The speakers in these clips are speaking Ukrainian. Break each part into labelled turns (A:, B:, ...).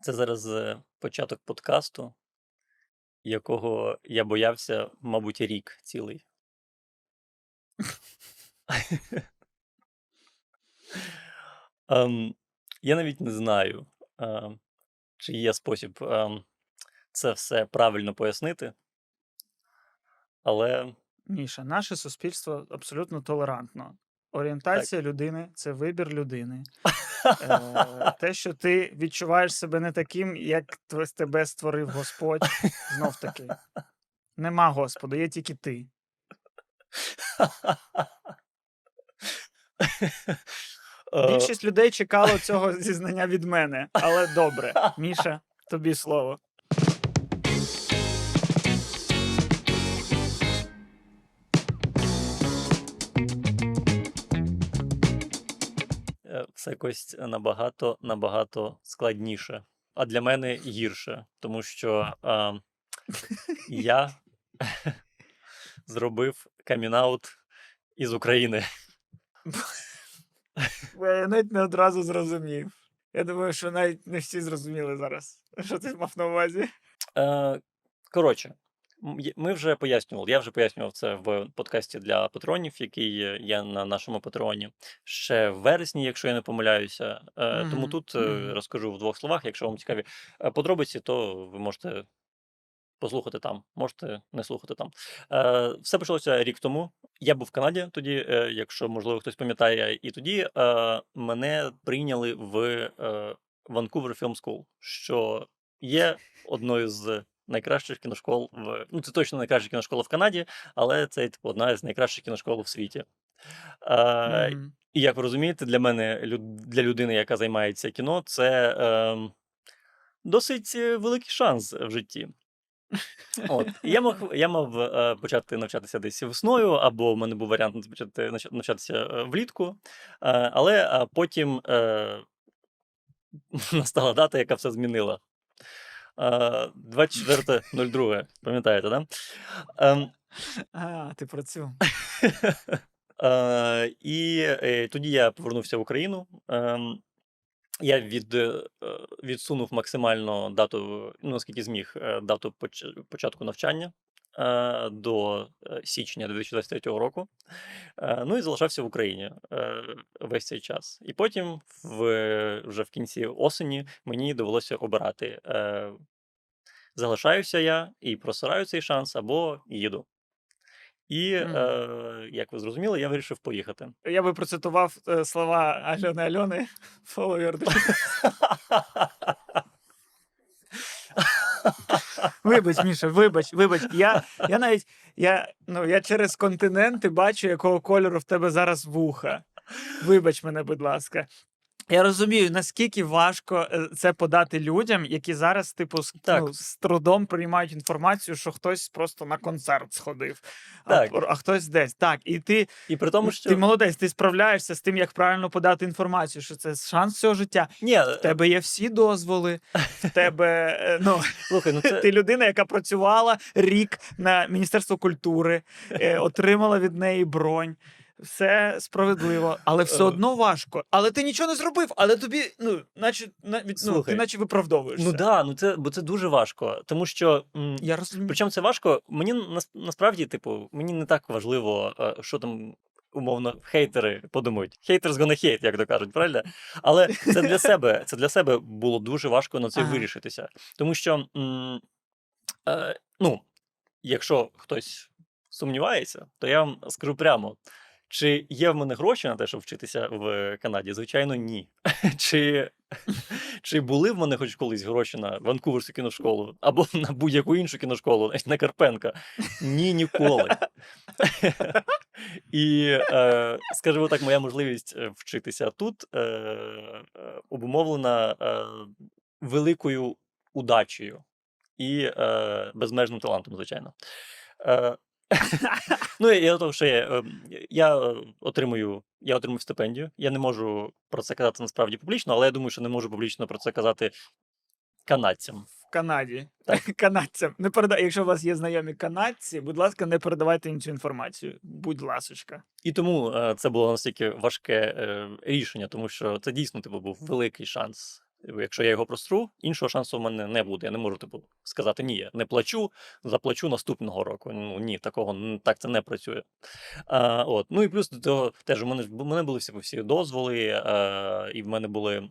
A: Це зараз е, початок подкасту, якого я боявся, мабуть, рік цілий. Ем, я навіть не знаю, ем, чи є спосіб ем, це все правильно пояснити, але
B: Міша, наше суспільство абсолютно толерантно.
A: Так.
B: Орієнтація людини це вибір людини. Е, те, що ти відчуваєш себе не таким, як тебе створив Господь, знов таки. Нема Господа, є тільки ти.
A: Е,
B: Більшість людей чекало цього зізнання від мене, але добре. Міша, тобі слово.
A: Е, все якось набагато, набагато складніше. А для мене гірше, тому що е, я зробив камінаут із України.
B: Я навіть не одразу зрозумів. Я думаю, що навіть не всі зрозуміли зараз, що ти мав на увазі.
A: Е, коротше, ми вже пояснювали, я вже пояснював це в подкасті для патронів, який є є на нашому патреоні ще в вересні, якщо я не помиляюся. Е, тому тут е,
B: мгм.
A: розкажу в двох словах. Якщо вам цікаві е, подробиці, то ви можете послухати там, можете не слухати там. Е, все почалося рік тому. Я був в Канаді тоді, е, якщо можливо хтось пам'ятає, і тоді е, мене прийняли в е, Vancouver Film School, що є одною з найкращих кіношкол в ну це точно найкраща кіношкола в Канаді, але це типу одна з найкращих кіношкол у світі. Е,
B: Мгм.
A: і як ви розумієте, для мене, для людини, яка займається кіно, це е, досить великий шанс в житті. От. Я мав, я мав е, почати навчатися десь весною, або в мене був варіант почати навчатися е, влітку. Е, але потім е, настала дата, яка все змінила. Е, 24.02, пам'ятаєте, да? Ем,
B: А, ти про цю.
A: І е, тоді я повернувся в Україну. Ем, я від, е, відсунув максимально дату, ну наскільки зміг, е, дату початку навчання до січня 2023 року. Ну і залишався в Україні весь цей час. І потім, в, вже в кінці осені, мені довелося обирати. Залишаюся я і просираю цей шанс, або їду. І,
B: Мгм.
A: е, як ви зрозуміли, я вирішив поїхати.
B: Я би процитував е, слова Альони Альони dreams. Вибач, Міша, вибач, вибач. Я, я навіть я, ну, я через континенти бачу, якого кольору в тебе зараз вуха. Вибач мене, будь ласка. Я розумію, наскільки важко е, це подати людям, які зараз, типу, з,
A: Так.
B: ну, з трудом приймають інформацію, що хтось просто на концерт сходив, а,
A: Так.
B: а хтось десь. Так, і ти
A: І при тому, що
B: Ти молодець, ти справляєшся з тим, як правильно подати інформацію, що це шанс всього життя.
A: ні,
B: В тебе є всі дозволи, в тебе е, ну,
A: слухай, ну це
B: ти людина, яка працювала рік на Міністерство культури, е, отримала від неї бронь. Все справедливо, але все
A: Е.
B: одно важко. Але ти нічого не зробив, але тобі, ну, наче, навіть, ну, ти наче виправдовуєшся.
A: ну да, ну це бо це дуже важко, тому що м,
B: Я розумію.
A: причому це важко. Мені нас- насправді, типу, мені не так важливо, е, що там. Умовно, хейтери подумають. Haters gonna hate, як то кажуть, правильно? Але це для себе, це для себе було дуже важко на це
B: Ага.
A: вирішитися. Тому що, м, е, ну, якщо хтось сумнівається, то я вам скажу прямо: чи є в мене гроші на те, щоб вчитися в Канаді? Звичайно, ні. Чи, чи були в мене хоч колись гроші на Ванкуверську кіношколу або на будь-яку іншу кіношколу, на Карпенка? Ні, ніколи. І, е, скажімо так, моя можливість е, вчитися тут е, е, обумовлена великою удачею і безмежним талантом, звичайно. ну, я того, що я, е, я е, отримую, я отримую стипендію. Я не можу про це казати насправді публічно, але я думаю, що не можу публічно про це казати канадцям.
B: В Канаді.
A: Так.
B: Канадцям. Не переда... Якщо у вас є знайомі канадці, будь ласка, не передавайте їм цю інформацію. Будь ласочка.
A: І тому е, це було настільки важке е, рішення, тому що це дійсно типу, був великий шанс Якщо я його простру, іншого шансу в мене не буде. Я не можу типу, сказати ні, я не плачу, заплачу наступного року. Ну ні, такого так це не працює. А, от. Ну і плюс до того, теж у мене, у мене були всі, всі дозволи, е, і в мене були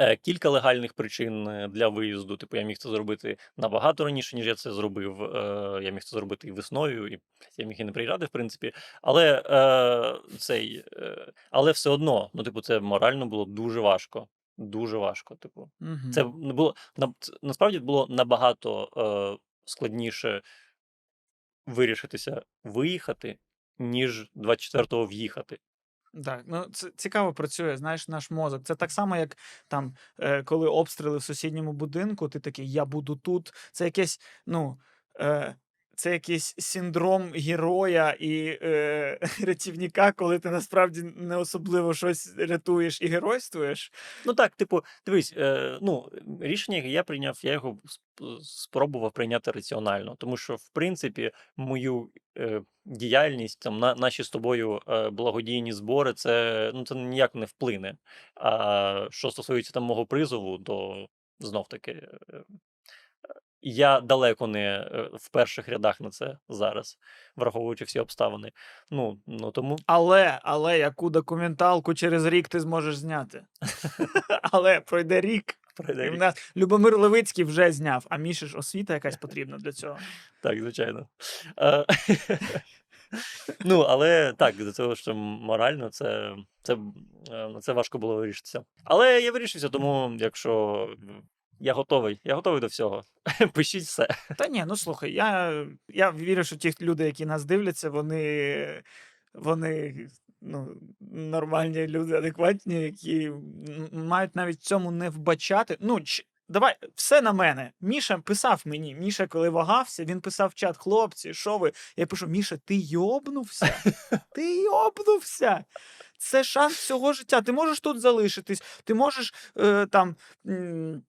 A: е, кілька легальних причин е, для виїзду. Типу, я міг це зробити набагато раніше, ніж я це зробив. Я міг це зробити і весною, і я міг і не приїжджати, в принципі. Але цей, але все одно, ну, типу, це морально було дуже важко. Дуже важко. Типу,
B: Мгм.
A: це не було на- насправді було набагато е, складніше вирішитися виїхати, ніж 24-го в'їхати.
B: Так, ну це цікаво працює, знаєш, наш мозок. Це так само, як там, е, коли обстріли в сусідньому будинку, ти такий, я буду тут. Це якесь, ну, е, це якийсь синдром героя і е, рятівника, коли ти насправді не особливо щось рятуєш і геройствуєш.
A: Ну так, типу, дивись, е, ну, рішення, я прийняв, я його спробував прийняти раціонально, тому що, в принципі, мою е, діяльність, там, на, наші з тобою е, благодійні збори, це, ну, це ніяк не вплине. А що стосується там мого призову, то знов таки. Е, я далеко не е, в перших рядах на це зараз, враховуючи всі обставини. Ну, ну тому
B: Але, але яку документалку через рік ти зможеш зняти. Але пройде рік.
A: пройде рік.
B: нас Любомир Левицький вже зняв, а Міші ж освіта якась потрібна для цього.
A: Так, звичайно. Е, Ну, але так, до того, що морально це, це, е, це важко було вирішитися. Але я вирішився, тому якщо я готовий, я готовий до всього. Пишіть все.
B: Та ні, ну слухай, я, я вірю, що ті люди, які нас дивляться, вони, вони ну, нормальні люди, адекватні, які мають навіть в цьому не вбачати. Ну, ч- давай, все на мене. Міша писав мені. Міша, коли вагався, він писав в чат: хлопці, що ви? Я пишу: Міша, ти йобнувся? Ти йобнувся. Це шанс всього життя. Ти можеш тут залишитись, ти можеш е, там. м,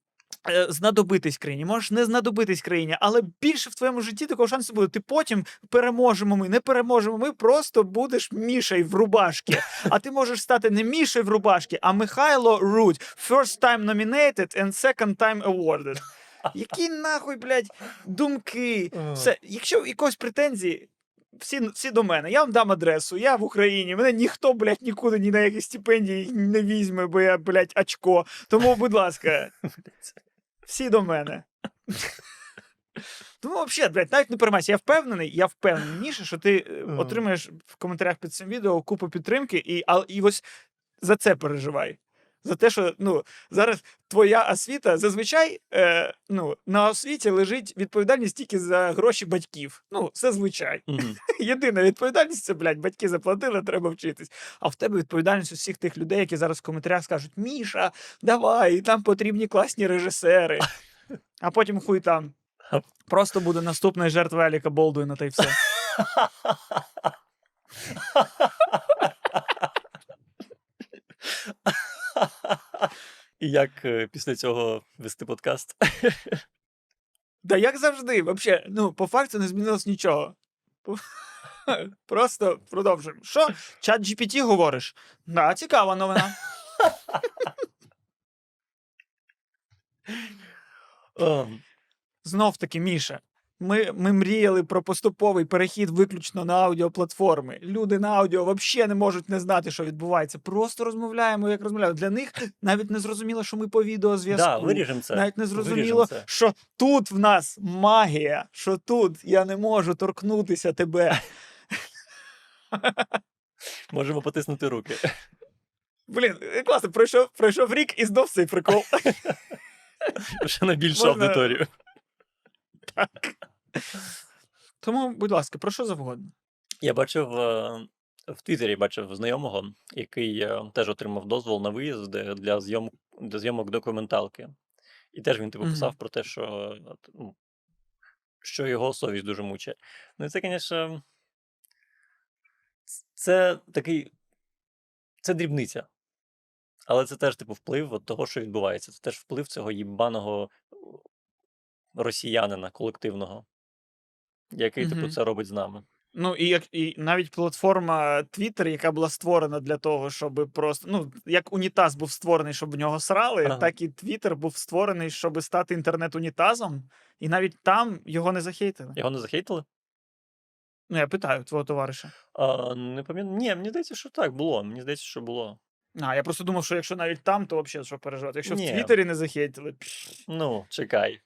B: Знадобитись країні, можеш не знадобитись країні, але більше в твоєму житті такого шансу буде. Ти потім переможемо ми, не переможемо ми, просто будеш Мішей в рубашки. А ти можеш стати не Мішей в рубашки, а Михайло Рудь. First time nominated and second time awarded. Які нахуй, блядь, думки. Все, якщо в якось претензії, всі, всі до мене. Я вам дам адресу, я в Україні. Мене ніхто, блядь, нікуди ні на які стипендії не візьме, бо я, блядь, очко. Тому, будь ласка, всі до мене. Тому, взагалі, блядь, навіть не переймайся. Я впевнений, я впевнений, Міша, що ти е, отримаєш в коментарях під цим відео купу підтримки, і, а, і ось за це переживай. За те, що ну, зараз твоя освіта зазвичай е, ну, на освіті лежить відповідальність тільки за гроші батьків. Ну, зазвичай.
A: Мгм.
B: Єдина відповідальність це, блядь, батьки заплатили, треба вчитись. А в тебе відповідальність усіх тих людей, які зараз в коментарях скажуть: Міша, давай, нам потрібні класні режисери. А потім хуй там. Просто буде наступною жертвою Аліка Болдуїна, та й все.
A: І як е, після цього вести подкаст?
B: Та як завжди, взагалі, ну, по факту не змінилось нічого. Просто продовжуємо. Що? Чат GPT говориш? Да, цікава новина.
A: Ем,
B: Знов таки, Міша. Ми, ми мріяли про поступовий перехід виключно на аудіоплатформи. Люди на аудіо взагалі не можуть не знати, що відбувається. Просто розмовляємо, як розмовляємо. Для них навіть не зрозуміло, що ми по відеозв'язку.
A: Да, виріжемо це.
B: Навіть не зрозуміло,
A: це.
B: що тут в нас магія, що тут я не можу торкнутися тебе.
A: Можемо потиснути руки.
B: Блін, е, класно, пройшов, пройшов рік і знов цей прикол.
A: Ще на більшу
B: Можна-
A: аудиторію.
B: Тому, будь ласка, про що завгодно.
A: Я бачив е, в Твіттері бачив знайомого, який е, теж отримав дозвол на виїзд для зйом для зйомок документалки. І теж він типу писав про те, що, що його совість дуже мучить. Ну, і це, звісно, це такий. Це дрібниця. Але це теж, типу, вплив от того, що відбувається. Це теж вплив цього їбаного росіянина колективного, який, типу, це робить з нами.
B: Ну і як і навіть платформа Twitter, яка була створена для того, щоб просто ну як унітаз був створений, щоб в нього срали,
A: Ага.
B: так і Twitter був створений, щоб стати інтернет-унітазом, і навіть там його не захейтили.
A: Його не захейтили?
B: Ну я питаю твого товариша.
A: А, не пам'ятаю. Ні, мені здається, що так було. Мені здається, що було.
B: А я просто думав, що якщо навіть там, то взагалі що переживати. Якщо
A: Ні.
B: в Твіттері не захейтили, пш.
A: Ну, чекай.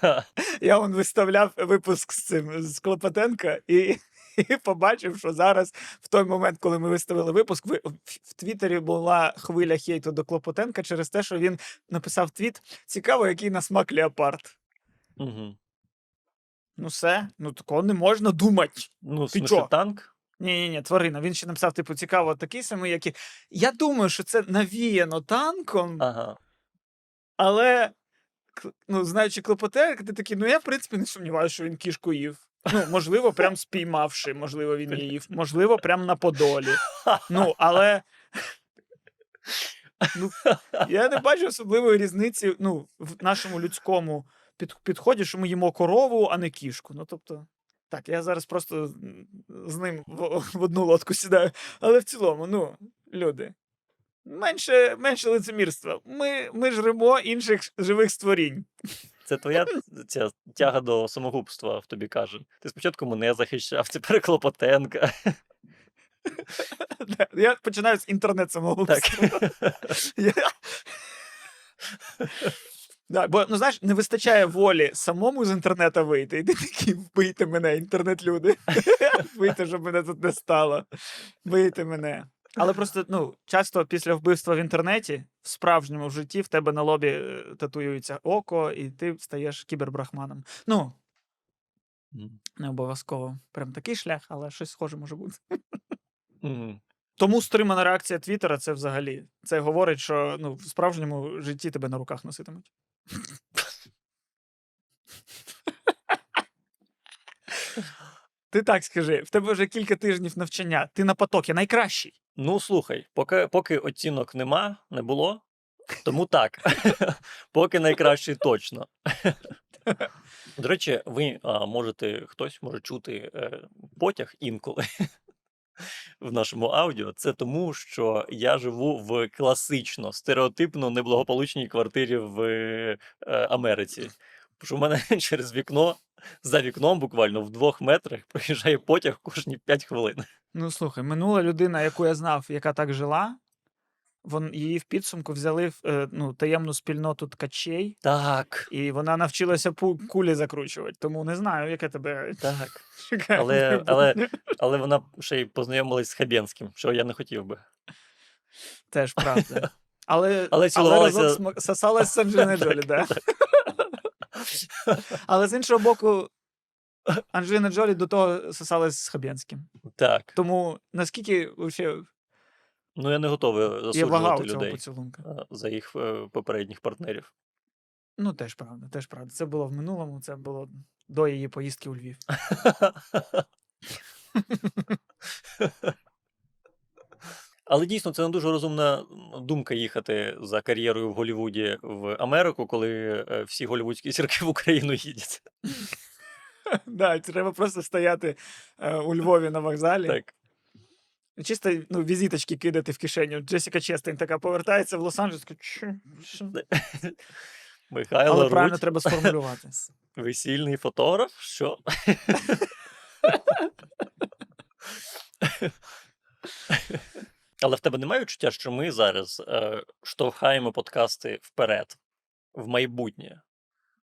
B: я он виставляв випуск з цим з Клопотенка і. І побачив, що зараз, в той момент, коли ми виставили випуск, ви- в в Твіттері була хвиля хейту до Клопотенка через те, що він написав твіт: цікаво, який на смак леопард.
A: Угу.
B: Ну, все, ну такого не можна думати.
A: Ну,
B: Ти
A: смысле,
B: чо?
A: танк?
B: Ні, ні, ні, тварина. Він ще написав, типу, цікаво, такий самий, як і. Я думаю, що це навіяно танком,
A: Ага.
B: але ну, знаючи Клопотенка, ти такий, ну я в принципі не сумніваюся, що він кішку їв. Ну, можливо, прям спіймавши, можливо, він її їв, можливо, прям на подолі. Ну, але. Ну, я не бачу особливої різниці ну, в нашому людському під, підході, що ми їмо корову, а не кішку. Ну, тобто, так, я зараз просто з ним в, в одну лодку сідаю. Але в цілому, ну, люди, менше, менше лицемірства. Ми, ми жремо інших живих створінь.
A: Це твоя ця тяга до самогубства в тобі каже. Ти спочатку мене захищав, тепер Клопотенка.
B: Я починаю з інтернет
A: Так.
B: Да, бо, ну знаєш, не вистачає волі самому з інтернету вийти. І ти такий вбийте мене, інтернет-люди. Вбийте, щоб мене тут не стало. Вбийте мене. Але просто ну, часто після вбивства в інтернеті, в справжньому житті, в тебе на лобі е, татуюється око, і ти стаєш кібербрахманом. Ну, не обов'язково прям такий шлях, але щось схоже може бути. Тому стримана реакція Твіттера це взагалі. Це говорить, що ну, в справжньому житті тебе на руках носитимуть. Ти так скажи, в тебе вже кілька тижнів навчання, ти на потокі найкращий.
A: Ну, слухай, поки, поки оцінок нема, не було, тому так. поки найкращий точно. До речі, ви а, можете, хтось може чути е, потяг інколи в нашому аудіо. Це тому, що я живу в класично стереотипно неблагополучній квартирі в е, Америці. Що в мене через вікно, за вікном, буквально в двох метрах, проїжджає потяг кожні 5 хвилин.
B: Ну слухай, минула людина, яку я знав, яка так жила, вон, її в підсумку взяли в е, ну, таємну спільноту ткачей,
A: Так,
B: і вона навчилася пу- кулі закручувати. Тому не знаю, яке тебе
A: так. Але- але- Але вона ще й познайомилась з Хабєнським, що я не хотів би.
B: Теж правда. Але,
A: Але цілувалася-
B: разом сма- сосалась з Анджеліною Джолі, да. Але з іншого боку, Анджеліна Джолі до того сосалась з Хабєнським.
A: Так.
B: Тому наскільки
A: Ну я не готовий засуджувати людей
B: поцілунка?
A: е, за їх е, попередніх партнерів.
B: Ну, теж правда, теж правда. Це було в минулому, це було до її поїздки у Львів.
A: Але дійсно це не дуже розумна думка їхати за кар'єрою в Голлівуді в Америку, коли е, всі голлівудські зірки в Україну їдять.
B: Да, треба просто стояти е, у Львові на вокзалі.
A: Так.
B: Чисто ну, візиточки кидати в кишеню. Джесіка Честейн така повертається в Лос-Анджелес.
A: Михайло
B: Але правильно треба сформулювати.
A: весільний фотограф. Що? Але в тебе немає відчуття, що ми зараз е, штовхаємо подкасти вперед, в майбутнє.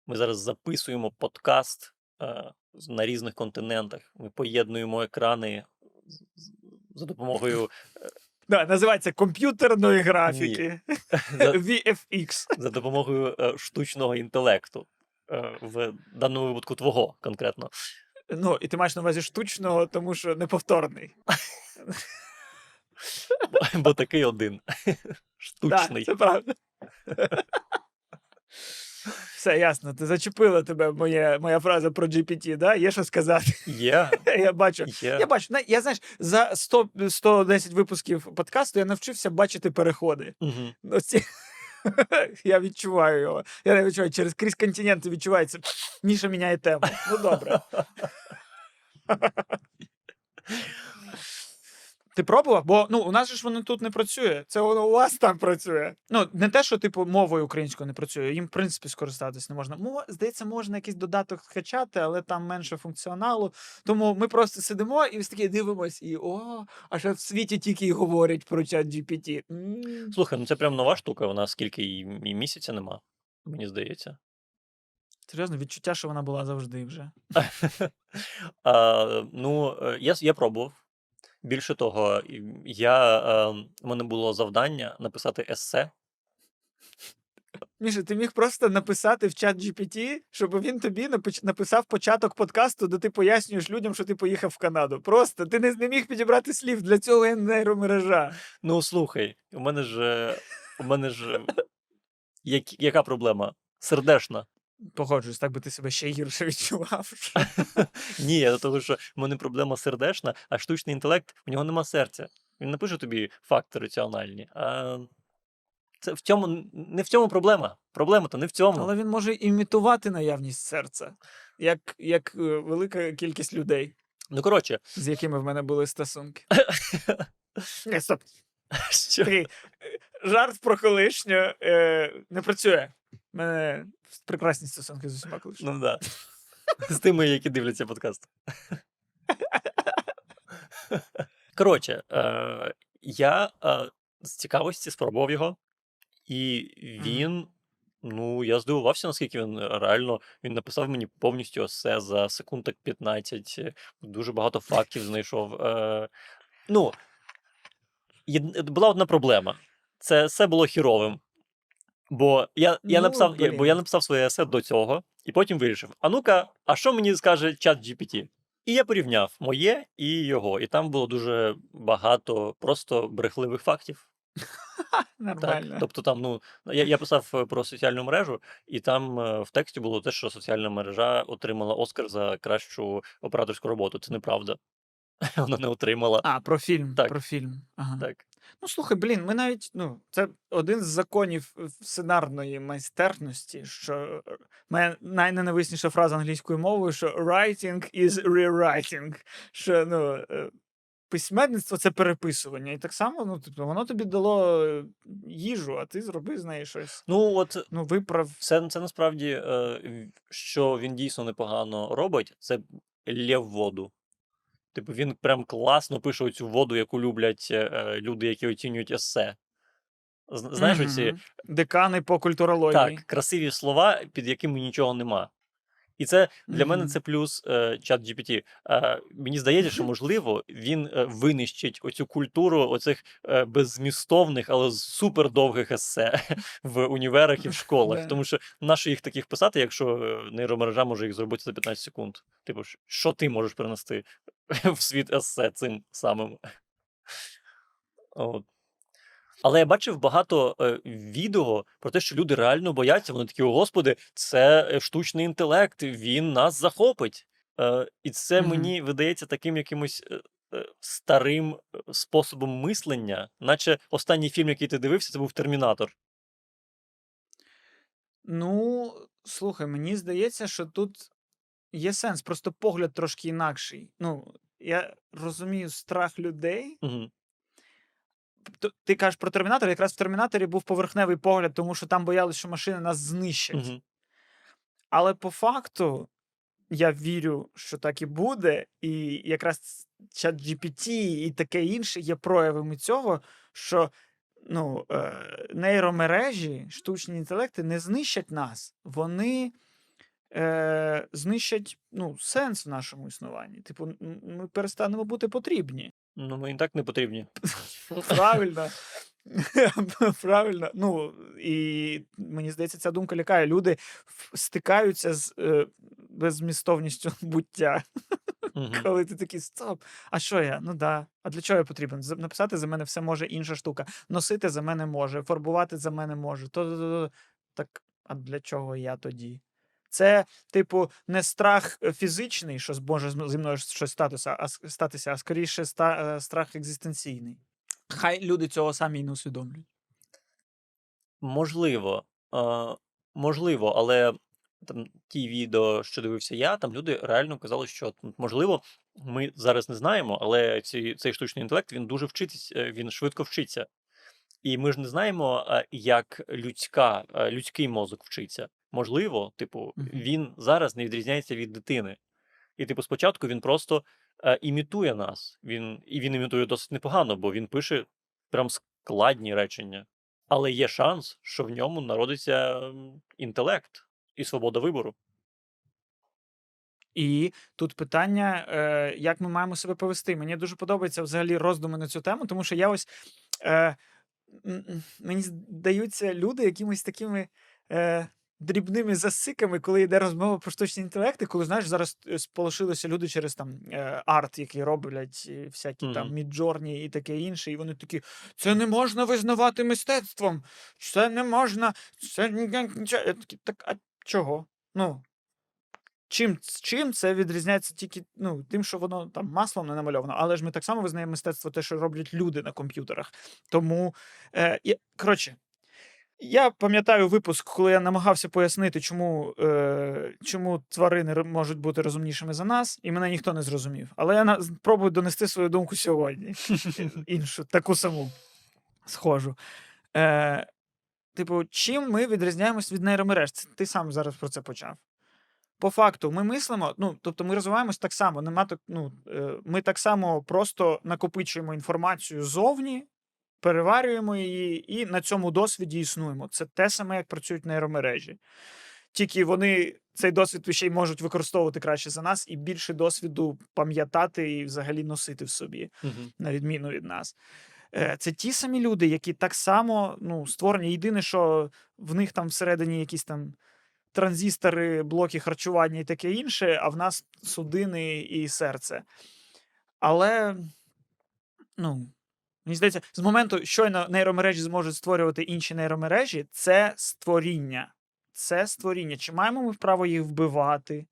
A: Ми зараз записуємо подкаст е, на різних континентах. Ми поєднуємо екрани за допомогою
B: Да, називається комп'ютерної графіки.
A: за,
B: VFX.
A: за допомогою е, штучного інтелекту. Е, в даному випадку твого конкретно.
B: Ну, і ти маєш на увазі штучного, тому що неповторний.
A: Бо, бо такий один. Штучний.
B: Так, це правда. Все ясно, ти зачепила тебе моє, моя фраза про GPT, да? Є що сказати.
A: Є,
B: Я бачу.
A: є.
B: Я бачу, я знаєш, за 100, 110 випусків подкасту я навчився бачити переходи.
A: Мгм.
B: Оці... Я відчуваю його. Я не відчуваю, через крізь континенти відчувається. Міша міняє тему. Ну добре. Ти пробував? Бо ну у нас же ж воно тут не працює. Це воно у вас там працює. Ну не те, що типу мовою українською не працює. Їм в принципі скористатись не можна. Мо, здається, можна якийсь додаток скачати, але там менше функціоналу. Тому ми просто сидимо і ось такі дивимось, і о, а що в світі тільки й говорять про чат GPT.
A: Слухай, ну це прям нова штука, вона скільки і, і місяця нема, мені здається.
B: Серйозно, відчуття, що вона була завжди вже.
A: А, ну, е, я, я пробував. Більше того, я, е, у мене було завдання написати есе.
B: Міша, ти міг просто написати в чат GPT, щоб він тобі написав початок подкасту, де ти пояснюєш людям, що ти поїхав в Канаду. Просто ти не, не міг підібрати слів для цього є нейромережа.
A: Ну, слухай, у мене ж, е, у мене ж, е, як, яка проблема? Сердешна.
B: Погоджуюсь, так би ти себе ще гірше відчував.
A: Ні, до того, що в мене проблема сердешна, а штучний інтелект, у нього нема серця. Він напише тобі факти раціональні. А це в цьому не в цьому проблема. Проблема то не в цьому.
B: Але він може імітувати наявність серця, як, як е, велика кількість людей,
A: Ну, коротше,
B: з якими в мене були стосунки. Ні, стоп.
A: що?
B: Е, жарт про колишню е, не працює. Мене прекрасні стосунки з усіма колишніми.
A: Ну да. З тими, які дивляться подкаст. Коротше, е, я е, з цікавості спробував його, і він. Ну, я здивувався, наскільки він реально він написав мені повністю все за секунд так 15, е, дуже багато фактів знайшов. Е, ну, єд- була одна проблема. Це все було хіровим. Бо я, я
B: Ну,
A: написав, я, бо я написав своє есе до цього, і потім вирішив: а ну-ка, а що мені скаже чат GPT? І я порівняв моє і його. І там було дуже багато просто брехливих фактів. Так, тобто там, ну, я, я писав е, про соціальну мережу, і там е, в тексті було те, що соціальна мережа отримала Оскар за кращу операторську роботу. Це неправда. Вона не отримала.
B: А, про фільм.
A: Так.
B: Про фільм. Ага.
A: Так.
B: Ну, слухай, блін, ми навіть, ну, це один з законів е, сценарної майстерності, що е, моя найненависніша фраза англійською мовою, що writing is rewriting. Що ну, е, письменництво це переписування. І так само, ну, тобто, воно тобі дало їжу, а ти зроби з неї щось.
A: Ну, от
B: Ну, виправ.
A: Це, це насправді, що він дійсно непогано робить, це лє в воду. Типу, він прям класно пише оцю воду, яку люблять е, е, люди, які оцінюють есе. Знаєш, mm
B: -hmm. оці декани по культурології.
A: так, красиві слова, під якими нічого нема. І це для мене це плюс е, чат GPT. Е, мені здається, що можливо він е, винищить оцю культуру оцих беззмістовних, але супердовгих есе в універах і в школах. Тому що нащо їх таких писати, якщо нейромережа може їх зробити за 15 секунд? Типу, що ти можеш принести в світ есе цим самим? От. Але я бачив багато е, відео про те, що люди реально бояться. Вони такі, о господи, це е, штучний інтелект, він нас захопить. Е, і це
B: Мгм.
A: мені видається таким якимось е, е, старим способом мислення, наче останній фільм, який ти дивився, це був Термінатор.
B: Ну, слухай, мені здається, що тут є сенс, просто погляд трошки інакший. Ну, я розумію страх людей.
A: Угу.
B: Ти кажеш про термінатор, якраз в термінаторі був поверхневий погляд, тому що там боялися, що машини нас знищать.
A: Угу.
B: Але по факту я вірю, що так і буде, і якраз чат GPT і таке інше є проявами цього, що ну, е, нейромережі, штучні інтелекти не знищать нас, вони е, знищать ну, сенс в нашому існуванні. Типу, ми перестанемо бути потрібні.
A: Ну, мені так не потрібні.
B: Правильно. Правильно. Ну, і мені здається, ця думка лякає. Люди в- стикаються з е, беззмістовністю буття.
A: Угу.
B: Коли ти такий стоп. А що я? Ну да. А для чого я потрібен? Написати за мене все може інша штука. Носити за мене може, фарбувати за мене може. То, то, то, то. Так, а для чого я тоді? Це, типу, не страх е, фізичний, що зможе з- зі мною щось статися, а с- статися, а скоріше ста, е, страх екзистенційний. Хай люди цього самі й не усвідомлюють.
A: Можливо, е, можливо, але там ті відео, що дивився я, там люди реально казали, що можливо, ми зараз не знаємо, але ці, цей штучний інтелект він дуже вчитись, е, він швидко вчиться. І ми ж не знаємо, як людська, людський мозок вчиться. Можливо, типу,
B: Мгм.
A: він зараз не відрізняється від дитини. І, типу, спочатку він просто е, імітує нас. Він, і він імітує досить непогано, бо він пише прям складні речення. Але є шанс, що в ньому народиться інтелект і свобода вибору.
B: І тут питання, е, як ми маємо себе повести. Мені дуже подобається взагалі роздуми на цю тему, тому що я ось е, мені здаються люди якимись такими е, дрібними засиками, коли йде розмова про штучний інтелект, і коли знаєш, зараз е, сполошилися люди через там е, арт, який роблять всякі там Midjourney і таке інше. І вони такі: це не можна визнавати мистецтвом, це не можна. Це Я такий, так а чого? Ну. Чим, чим це відрізняється тільки ну, тим, що воно там маслом не намальовано, але ж ми так само визнаємо мистецтво те, що роблять люди на комп'ютерах. Тому, е, коротше, я пам'ятаю випуск, коли я намагався пояснити, чому, е, чому тварини можуть бути розумнішими за нас, і мене ніхто не зрозумів. Але я на, пробую донести свою думку сьогодні. Іншу, таку саму схожу. Е, типу, чим ми відрізняємось від нейромереж? Ти сам зараз про це почав. По факту, ми мислимо, ну тобто ми розвиваємось так само. Нема так, ну, е, ми так само просто накопичуємо інформацію ззовні, переварюємо її і на цьому досвіді існуємо. Це те саме, як працюють нейромережі. Тільки вони цей досвід ще й можуть використовувати краще за нас і більше досвіду пам'ятати і взагалі носити в собі
A: Мгм.
B: на відміну від нас. Е, Це ті самі люди, які так само ну, створені. Єдине, що в них там всередині якісь там транзистори, блоки харчування і таке інше, а в нас судини і серце. Але, ну, мені здається, з моменту, щойно нейромережі зможуть створювати інші нейромережі, це створіння. Це створіння. Чи маємо ми право їх вбивати?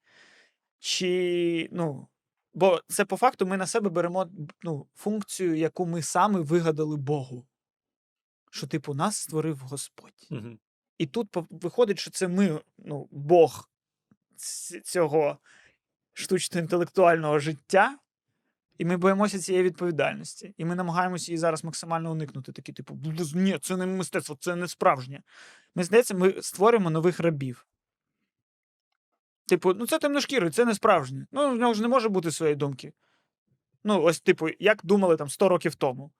B: Чи, ну, Бо це по факту ми на себе беремо ну, функцію, яку ми саме вигадали Богу. Що, типу, нас створив Господь.
A: Мгм.
B: І тут виходить, що це ми, ну, Бог цього штучно-інтелектуального життя, і ми боїмося цієї відповідальності. І ми намагаємося її зараз максимально уникнути. Такі, типу, ні, це не мистецтво, це не справжнє. Ми здається, ми створюємо нових рабів. Типу, ну це темношкірий, це не справжнє. Ну, в нього ж не може бути своєї думки. Ну, ось, типу, як думали там 100 років тому.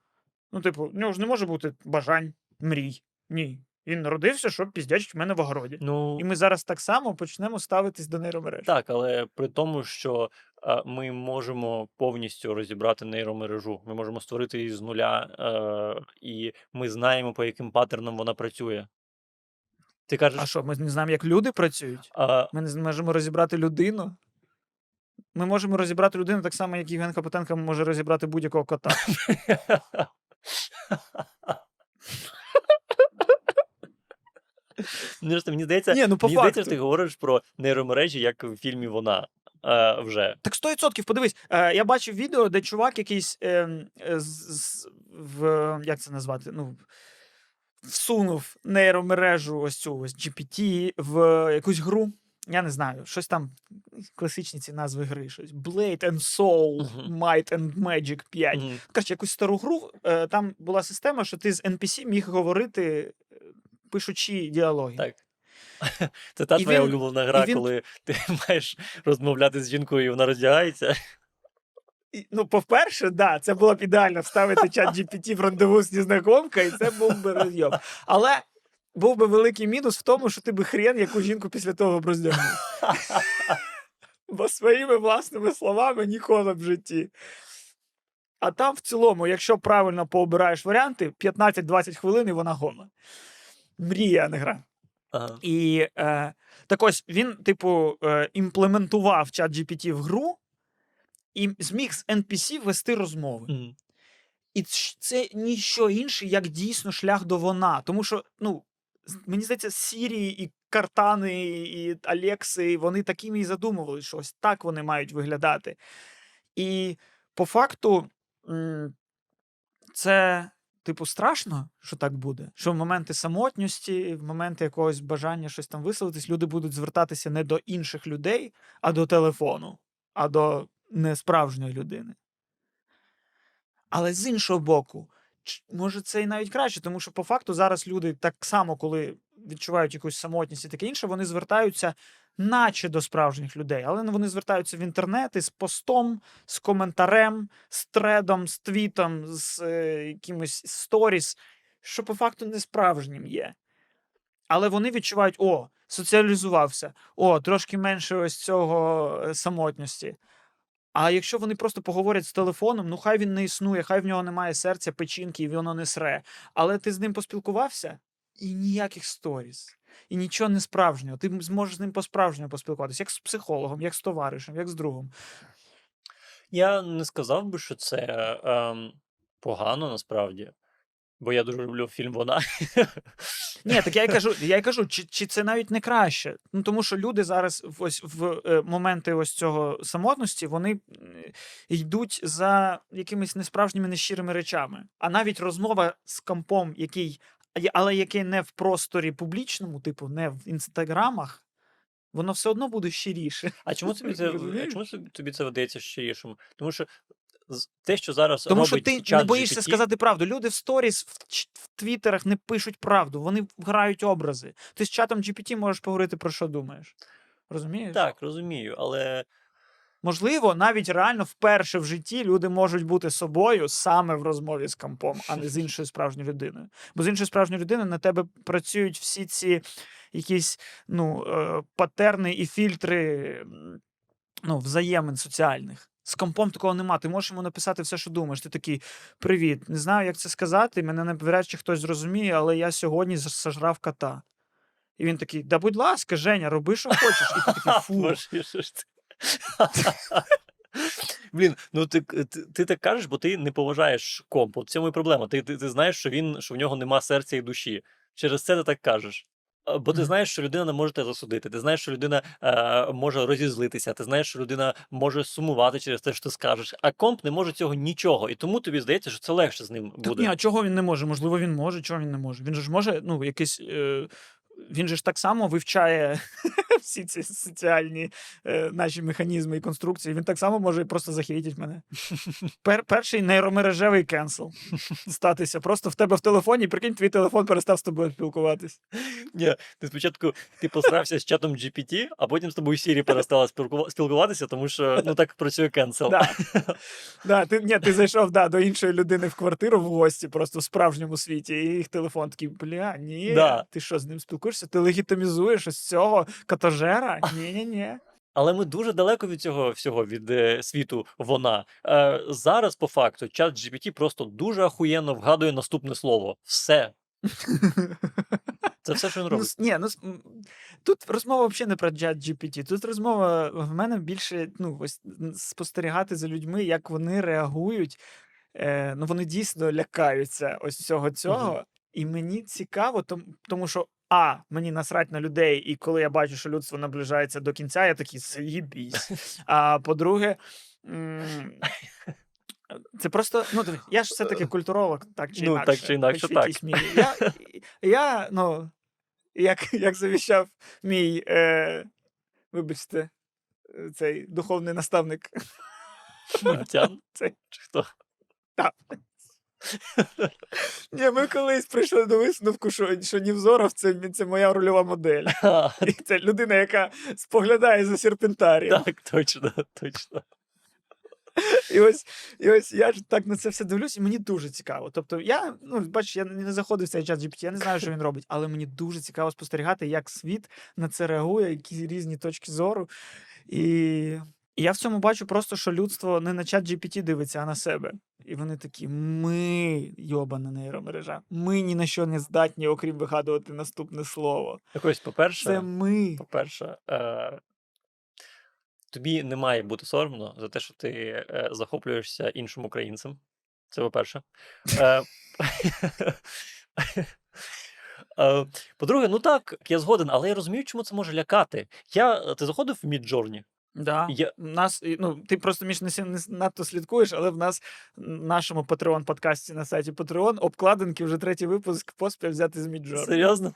B: Ну, типу, в нього ж не може бути бажань, мрій. Ні. Він народився, щоб піздячить в мене в огороді.
A: Ну,
B: І ми зараз так само почнемо ставитись до нейромереж.
A: Так, але при тому, що ми можемо повністю розібрати нейромережу, ми можемо створити її з нуля, е, і ми знаємо, по яким паттернам вона працює. Ти кажеш,
B: А що, ми не знаємо, як люди працюють?
A: а,
B: Ми не можемо розібрати людину. Ми можемо розібрати людину так само, як Євген Капотенко може розібрати будь-якого кота.
A: ну, мені здається,
B: ну по
A: мені здається, ти говориш про нейромережі, як в фільмі вона е, вже.
B: Так 100%, подивись, е, я бачив відео, де чувак якийсь ем, е, з, з- в як це назвати? Ну, всунув нейромережу, ось цю ось GPT в якусь гру. Я не знаю, щось там класичні ці назви гри, щось Blade and Soul,
A: Мгм.
B: Might and Magic 5.
A: Мгм.
B: Коротше, якусь стару гру. е, Там була система, що ти з NPC міг говорити, е, пишучи діалоги.
A: Так. Це та
B: І
A: твоя
B: він-
A: улюблена гра,
B: він-
A: коли ти маєш розмовляти з жінкою, і вона роздягається.
B: І, Ну, по-перше, да, це було б ідеально вставити чат GPT в рандеву з незнакомкою, і це був би розйом. Але був би великий мінус в тому, що ти би хрен яку жінку після того б роздягнув. Бо своїми власними словами ніколи в житті. А там в цілому, якщо правильно пообираєш варіанти, 15-20 хвилин і вона гола. Мрія, а не гра.
A: Ага.
B: І е, так ось він, типу, е, імплементував чат GPT в гру і зміг з NPC вести розмови.
A: Мгм.
B: І це ніщо інше, як дійсно шлях до вона. Тому що, ну, мені здається, Сірі і Картани, і Алекси, вони такими і задумували, що ось так вони мають виглядати. І по факту, це, типу, страшно, що так буде. Що в моменти самотності, в моменти якогось бажання щось там висловитись, люди будуть звертатися не до інших людей, а до телефону, а до несправжньої людини. Але з іншого боку, може, це і навіть краще, тому що по факту зараз люди так само, коли відчувають якусь самотність і таке інше, вони звертаються наче до справжніх людей, але вони звертаються в інтернет із постом, з коментарем, з тредом, з твітом, з е, якимось сторіс, що по факту не справжнім є. Але вони відчувають: о, соціалізувався, о, трошки менше ось цього е, самотності. А якщо вони просто поговорять з телефоном, ну хай він не існує, хай в нього немає серця, печінки, і воно не сре. Але ти з ним поспілкувався і ніяких сторіс, і нічого не справжнього. Ти зможеш з ним по-справжньому поспілкуватися, як з психологом, як з товаришем, як з другом.
A: Я не сказав би, що це ем, погано насправді. Бо я дуже люблю фільм Вона.
B: Ні, так я й кажу, я й кажу, чи, чи це навіть не краще? Ну тому що люди зараз в ось в е, моменти ось цього самотності вони йдуть за якимись несправжніми нещирими речами. А навіть розмова з компом, який, але який не в просторі публічному, типу, не в інстаграмах, воно все одно буде щиріше.
A: А чому тобі це, а чому тобі це видається щирішим? Тому що те, що зараз
B: Тому що
A: робить
B: ти не боїшся
A: GPT,
B: сказати правду. Люди в сторіс, в, в твіттерах не пишуть правду, вони грають образи. Ти з чатом GPT можеш поговорити про що думаєш. Розумієш?
A: Так, розумію, але
B: Можливо, навіть реально вперше в житті люди можуть бути собою саме в розмові з компом, а не з іншою справжньою людиною. Бо з іншою справжньою людиною на тебе працюють всі ці якісь ну, е, патерни і фільтри ну, взаємин соціальних. З компом такого нема. Ти можеш йому написати все, що думаєш. Ти такий: Привіт, не знаю, як це сказати. Мене навряд чи хтось зрозуміє, але я сьогодні заж- сожрав кота. І він такий: Да, будь ласка, Женя, роби, що хочеш. І ти такий фу.
A: Це? Блін, ну ти, ти, ти так кажеш, бо ти не поважаєш комп. От в цьому і проблема. Ти, ти, ти знаєш, що він що в нього нема серця і душі. Через це ти так кажеш. А, Бо ти знаєш, що людина не може тебе засудити. Ти знаєш, що людина е, може розізлитися. Ти знаєш, що людина може сумувати через те, що ти скажеш. А комп не може цього нічого. І тому тобі здається, що це легше з ним
B: Так
A: буде.
B: ні, а чого він не може? Можливо, він може, чого він не може. Він же ж може, ну, якийсь. Е, він же ж так само вивчає всі ці соціальні е, наші механізми і конструкції. Він так само може просто захейтити мене. Пер, перший нейромережевий кенсел статися. Просто в тебе в телефоні, прикинь, твій телефон перестав з тобою спілкуватись.
A: Ні, ти спочатку ти посрався з чатом GPT, а потім з тобою Сірі перестала спілкуватися, тому що ну так працює кенсел.
B: Да. Да, ти, ні, ти зайшов да, до іншої людини в квартиру в гості, просто в справжньому світі, і їх телефон такий, бля, ні,
A: Да.
B: ти що з ним спілкуєшся? Ти легітимізуєш ось цього катажера? Ні, ні, ні.
A: Але ми дуже далеко від цього всього, від е, світу вона. Е, зараз, по факту, чат GPT просто дуже ахуєнно вгадує наступне слово. Все. Це все, що він
B: Ну,
A: робить.
B: с- ні, ну тут розмова взагалі не про чат GPT. Тут розмова в мене більше ну, ось спостерігати за людьми, як вони реагують. Е, ну, вони дійсно лякаються ось цього цього. І мені цікаво, тому що. А, мені насрать на людей, і коли я бачу, що людство наближається до кінця, я такий заїбісь. А по-друге, це просто, ну, я ж все-таки культуролог, так чи
A: Ну,
B: інакше.
A: так чи інакше, так.
B: Я, я, ну, як, як завіщав мій, е, вибачте, цей духовний наставник.
A: Мультян?
B: Це-
A: Чи хто?
B: Так. Ні, ми колись прийшли до висновку, що, що Нівзоров це, це моя рольова модель.
A: А,
B: І це людина, яка споглядає за серпентарієм.
A: Так, точно, точно.
B: І ось, і ось я так на це все дивлюсь, і мені дуже цікаво. Тобто, я, ну, бачиш, я не заходив в цей чат GPT, я не знаю, що він робить, але мені дуже цікаво спостерігати, як світ на це реагує, які різні точки зору. І, і я в цьому бачу просто, що людство не на чат GPT дивиться, а на себе. І вони такі: ми, йобана нейромережа, ми ні на що не здатні, окрім вигадувати наступне слово.
A: Так ось, по-перше,
B: Це ми.
A: По-перше, е, тобі не має бути соромно за те, що ти е, захоплюєшся іншим українцем. Це по-перше. Е, е, По-друге, ну так, я згоден, але я розумію, чому це може лякати. Я, ти заходив в Midjourney?
B: Да.
A: Я-
B: Нас, ну, ти просто між не, надто слідкуєш, але в нас в нашому Patreon подкасті на сайті Patreon обкладинки вже третій випуск поспіль взяти з Midjourney.
A: Серйозно?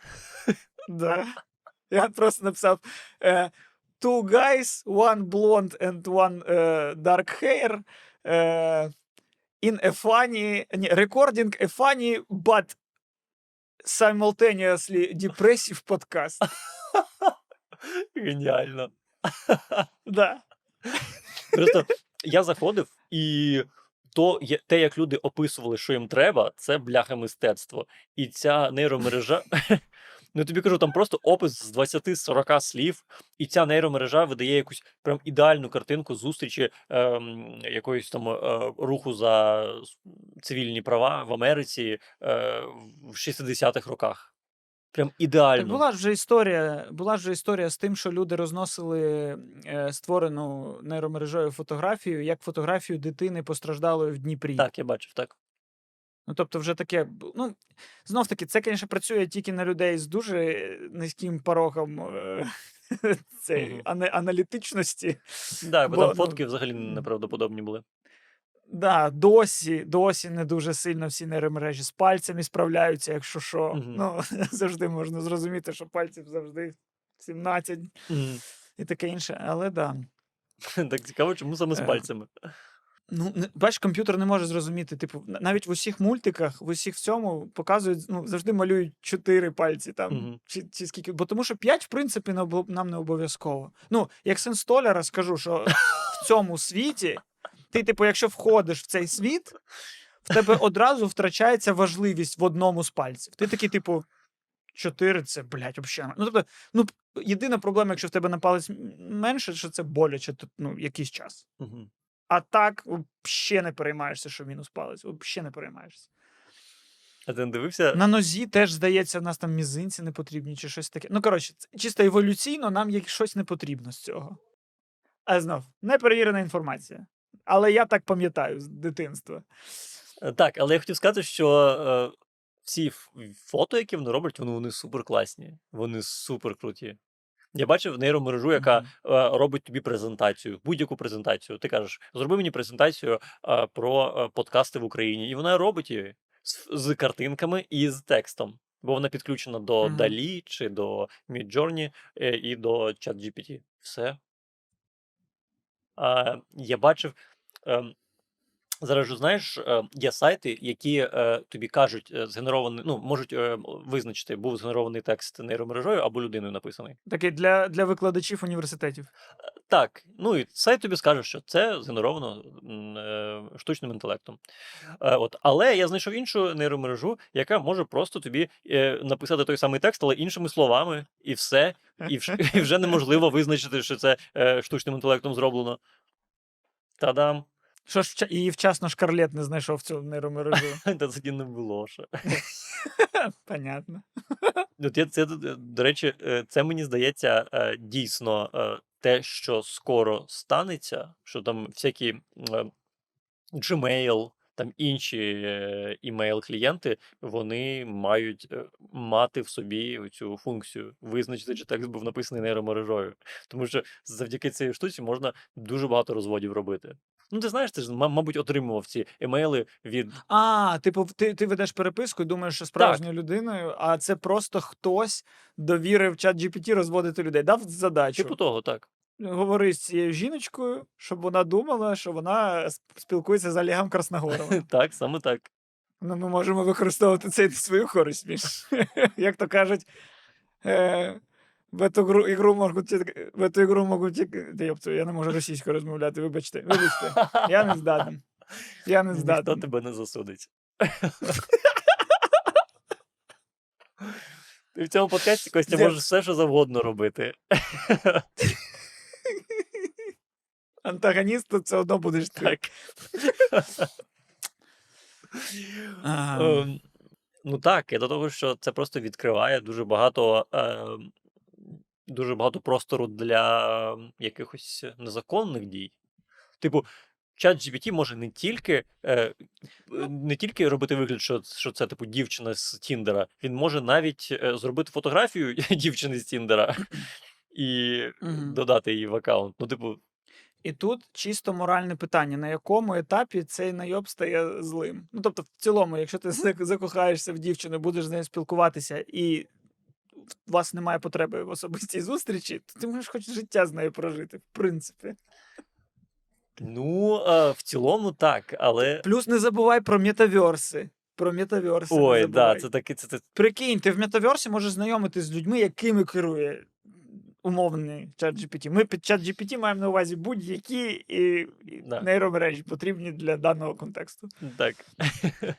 B: Да. Я просто написав: е, two guys, one blonde and one uh, dark hair, uh, in a funny, ні, recording a funny but simultaneously depressive podcast.
A: Геніально.
B: Да.
A: Просто я заходив, і то, є- те, як люди описували, що їм треба, це бляха мистецтво. І ця нейромережа. Ну, тобі кажу, там просто опис з 20-40 слів, і ця нейромережа видає якусь прям ідеальну картинку зустрічі ем, якоїсь там е, руху за цивільні права в Америці е, в 60-х роках. Прям
B: Так
A: ідеально.
B: була ж вже історія, була ж вже історія з тим, що люди розносили е, створену нейромережою фотографію, як фотографію дитини постраждалої в Дніпрі.
A: Так, я бачив, так.
B: Ну, тобто, вже таке, ну, знов таки, це, звісно, працює тільки на людей з дуже низьким порогом е, цієї
A: Мгм.
B: ана- аналітичності.
A: Да, бо
B: Бо,
A: там
B: ну,
A: фотки взагалі неправдоподобні були.
B: Да, досі, досі не дуже сильно всі нейромережі з пальцями справляються, якщо що.
A: Мгм.
B: Ну, завжди можна зрозуміти, що пальців завжди 17
A: Мгм.
B: і таке інше. Але да.
A: Так цікаво, чому саме з
B: Е,
A: пальцями.
B: Ну, бач, комп'ютер не може зрозуміти. Типу, навіть в усіх мультиках, в усіх в цьому показують, ну, завжди малюють чотири пальці там,
A: Мгм.
B: чи, чи скільки. Бо тому що п'ять, в принципі, нам не обов'язково. Ну, як син столяра, скажу, що в цьому світі, ти, типу, якщо входиш в цей світ, в тебе одразу втрачається важливість в одному з пальців. Ти такий, типу. Чотири це, блядь, взагалі. Ну, тобто, ну, єдина проблема, якщо в тебе на палець менше, що це боляче ну, якийсь час. А так взагалі не переймаєшся, що мінус палець. Взагалі не переймаєшся.
A: А ти не дивився?
B: На нозі теж здається, в нас там мізинці не потрібні чи щось таке. Ну, коротше, чисто еволюційно нам є щось не потрібно з цього. А знов, неперевірена інформація. Але я так пам'ятаю з дитинства.
A: Е, Так, але я хотів сказати, що е, всі фото, які вони роблять, вони, вони супер класні. Вони супер круті. Я бачив нейромережу, яка
B: Мгм.
A: е, робить тобі презентацію, будь-яку презентацію. Ти кажеш, зроби мені презентацію е, про е, подкасти в Україні. І вона робить її з, з картинками і з текстом. Бо вона підключена до
B: Мгм.
A: Dali чи до Midjourney е, і до ChatGPT. Все. Я бачив. Зараз же знаєш, е, є сайти, які е, тобі кажуть, е, згенерований, ну, можуть визначити, був згенерований текст нейромережою або людиною написаний.
B: Такий для, для викладачів університетів.
A: Так, ну і сайт тобі скаже, що це згенеровано штучним інтелектом. От, але я знайшов іншу нейромережу, яка може просто тобі написати той самий текст, але іншими словами, і все. І, вж- і вже неможливо визначити, що це штучним інтелектом зроблено. Та-дам!
B: Що ж, і вчасно шкарлет не знайшов цю нейромережу.
A: Та тоді не було ще.
B: Понятно.
A: От я це, е, до речі, е, це мені здається е, дійсно те, що скоро станеться, що там всякі Gmail, там інші імейл-клієнти, вони мають мати в собі цю функцію визначити, чи текст був написаний нейромережою. Тому що завдяки цій штуці можна дуже багато розводів робити. Ну, ти знаєш, ти ж, мабуть, отримував ці емейли від
B: А, типу, ти, ти ведеш переписку і думаєш, що справжньою людиною, а це просто хтось довірив чат GPT розводити людей. Дав задачу.
A: типу того, так.
B: Говори з цією жіночкою, щоб вона думала, що вона спілкується з Олегом Красногоровим.
A: Так, саме так.
B: Ну, ми можемо використовувати це і свою користь. Як то кажуть, е, в эту гру, ігру можуть, тільки- в эту ігру можуть, тільки- Та, ёпта, я не можу російською розмовляти, вибачте, вибачте, я не здатен. Я не
A: Ніхто
B: здатен.
A: тебе не засудить. Ти в цьому подкасті Костя
B: Де-
A: можеш все, що завгодно робити.
B: Антагоніст тут все одно будеш ти.
A: Так.
B: Ага.
A: Ем, Ну так, і до того, що це просто відкриває дуже багато, ем, дуже багато простору для якихось незаконних дій. Типу, чат GPT може не тільки, е, не тільки робити вигляд, що, що це типу дівчина з Тіндера, він може навіть е, зробити фотографію дівчини з Тіндера і
B: Мгм.
A: додати її в аккаунт. Ну, типу,
B: І тут чисто моральне питання, на якому етапі цей найоб стає злим. Ну тобто, в цілому, якщо ти закохаєшся в дівчину, будеш з нею спілкуватися, і у вас немає потреби в особистій зустрічі, то ти можеш хоч життя з нею прожити, в принципі.
A: Ну, в цілому так, але.
B: Плюс не забувай про метаверси. Про метаверси.
A: Ой, да, це таки це, це
B: Прикинь, ти в метаверсі можеш знайомитись з людьми, якими керує умовний чат GPT. Ми під чат GPT маємо на увазі будь-які і, і
A: Да.
B: нейромережі потрібні для даного контексту.
A: так.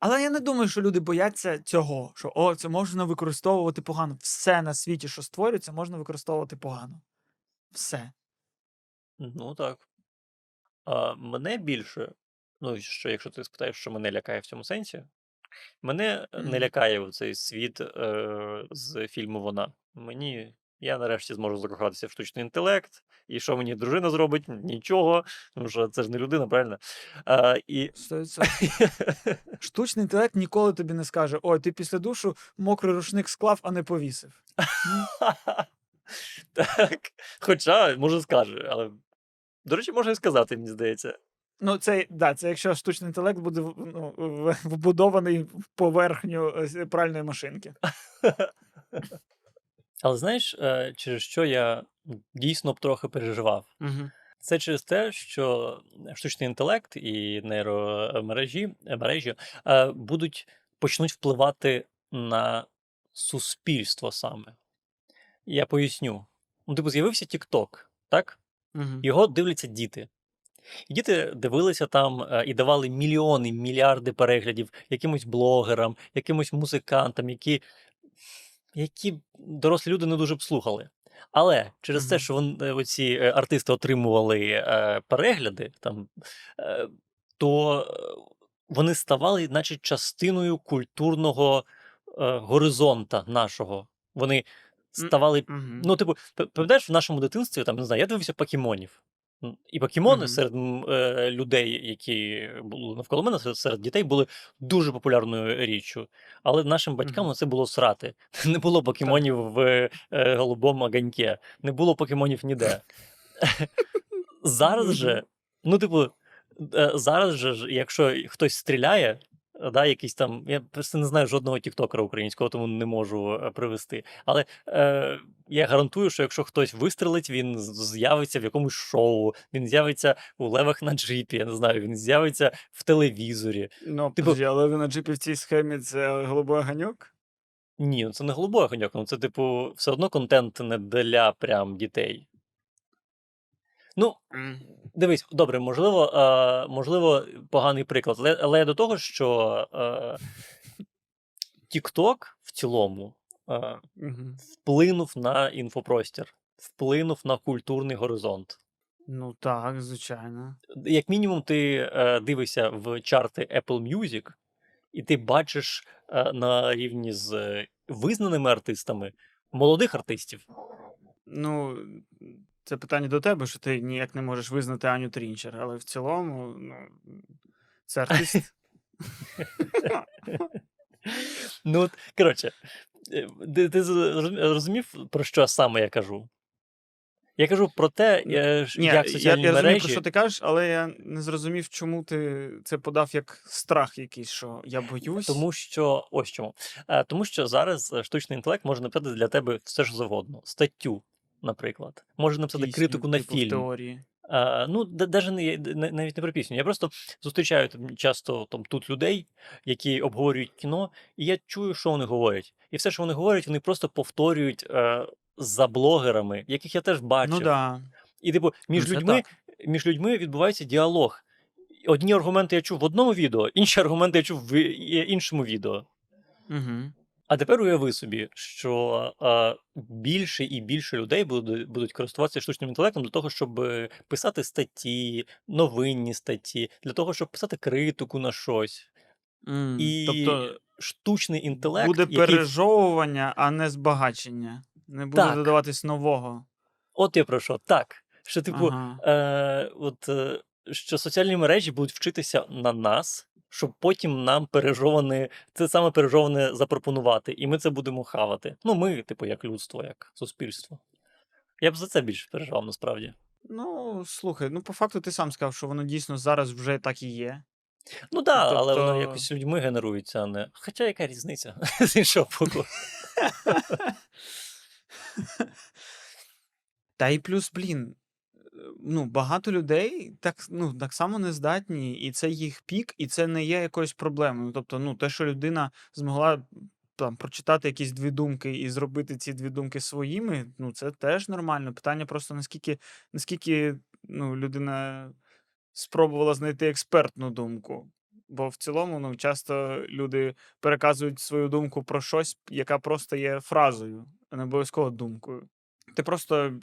B: Але я не думаю, що люди бояться цього, що о, це можна використовувати погано. Все на світі, що створюється, можна використовувати погано. Все.
A: Ну так. А, мене більше, ну, що якщо ти спитаєш, що мене лякає в цьому сенсі, мене е, не лякає цей світ е, з фільму Вона. Мені. Я нарешті зможу закохатися в штучний інтелект, і що мені дружина зробить? Нічого, тому що це ж не людина, правильно? А, і...
B: Штучний інтелект ніколи тобі не скаже: ой, ти після душу мокрий рушник склав, а не повісив.
A: так. Хоча, може, скаже, але. До речі, може і сказати, мені здається.
B: Ну, це, да, це якщо штучний інтелект буде ну, вбудований в поверхню е, пральної машинки.
A: Але знаєш, е, через що я дійсно б трохи переживав?
B: Угу.
A: Це через те, що штучний інтелект і нейромережі мережі е, будуть почнуть впливати на суспільство саме. Я поясню. Ну, типу, з'явився TikTok, так?
B: Угу.
A: Його дивляться діти. І діти дивилися там е, і давали мільйони, мільярди переглядів якимось блогерам, якимось музикантам, які, які дорослі люди не дуже б слухали. Але через те, що вони, е, оці е, артисти отримували е, перегляди, там, е, то е, вони ставали, наче частиною культурного е, горизонта нашого. Вони ставали
B: Угу.
A: Ну, типу, пам'ятаєш, в нашому дитинстві, там, не знаю, я дивився покемонів. І покемони
B: Мгм.
A: серед е, людей, які були навколо мене, серед, дітей, були дуже популярною річчю. Але нашим батькам
B: Мгм.
A: це було срати. Не було покемонів в е, голубому аганьке, не було покемонів ніде. Зараз же, ну, типу, е, зараз же, якщо хтось стріляє, да, якийсь там, я просто не знаю жодного тіктокера українського, тому не можу е, привести. Але е, я гарантую, що якщо хтось вистрелить, він з'явиться в якомусь шоу, він з'явиться у левах на джипі, я не знаю, він з'явиться в телевізорі.
B: Ну,
A: Типу-
B: подожди, але ви на джипі в цій схемі це голубой ганьок?
A: Ні, ну це не голубой ганьок, ну це, типу, все одно контент не для прям дітей. Ну, Дивись, добре, можливо, е, можливо, поганий приклад, але, але до того, що е, TikTok в цілому е, вплинув на інфопростір, вплинув на культурний горизонт.
B: Ну так, звичайно.
A: Як мінімум, ти е, дивишся в чарти Apple Music, і ти бачиш е, на рівні з е, визнаними артистами молодих артистів.
B: Ну, це питання до тебе, що ти ніяк не можеш визнати Аню Трінчер, але в цілому, ну, це артист.
A: Ну, коротше, е, ти, ти зрозумів- розумів, про що саме я кажу? Я кажу про те,
B: Ні,
A: як
B: я,
A: соціальні
B: я розумію, про що ти кажеш, але я не зрозумів, чому ти це подав як страх якийсь, що я боюсь.
A: Тому що ось чому. Е, Тому що зараз е, штучний інтелект може написати для тебе все що завгодно. Статтю, наприклад, може написати
B: пісню,
A: критику на
B: типу,
A: фільм.
B: теорії.
A: Е, ну, да- даже не, не- навіть не про пісню. Я просто зустрічаю там часто там тут людей, які обговорюють кіно, і я чую, що вони говорять. І все, що вони говорять, вони просто повторюють е, за блогерами, яких я теж бачив.
B: Ну да.
A: І, типу, між
B: Ну,
A: людьми,
B: так.
A: між людьми відбувається діалог. Одні аргументи я чув в одному відео, інші аргументи я чув в іншому відео.
B: Угу.
A: А тепер уяви собі, що е, більше і більше людей будуть, будуть користуватися штучним інтелектом для того, щоб е, писати статті, новинні статті, для того, щоб писати критику на щось. І
B: Тобто
A: штучний інтелект,
B: буде
A: який...
B: пережовування, а не збагачення. Не буде
A: Так.
B: додаватись нового.
A: от я про що, так. Що, типу,
B: Ага.
A: е, от, е, що соціальні мережі будуть вчитися на нас, щоб потім нам пережоване, це саме пережоване запропонувати, і ми це будемо хавати. Ну, ми, типу, як людство, як суспільство. Я б за це більше переживав насправді.
B: Ну, слухай, ну по факту ти сам сказав, що воно дійсно зараз вже так і є.
A: Ну так, да, але воно
B: Тобто-
A: якось людьми генерується, а не. Хоча яка різниця з іншого боку.
B: Та й плюс, блін, ну, багато людей так, ну, так само не здатні, і це їх пік, і це не є якоюсь проблемою. Тобто, ну, те, що людина змогла там прочитати якісь дві думки і зробити ці дві думки своїми, ну, це теж нормально. Питання просто наскільки, наскільки ну, людина спробувала знайти експертну думку. Бо в цілому, ну, часто люди переказують свою думку про щось, яка просто є фразою, а не обов'язково думкою. Ти просто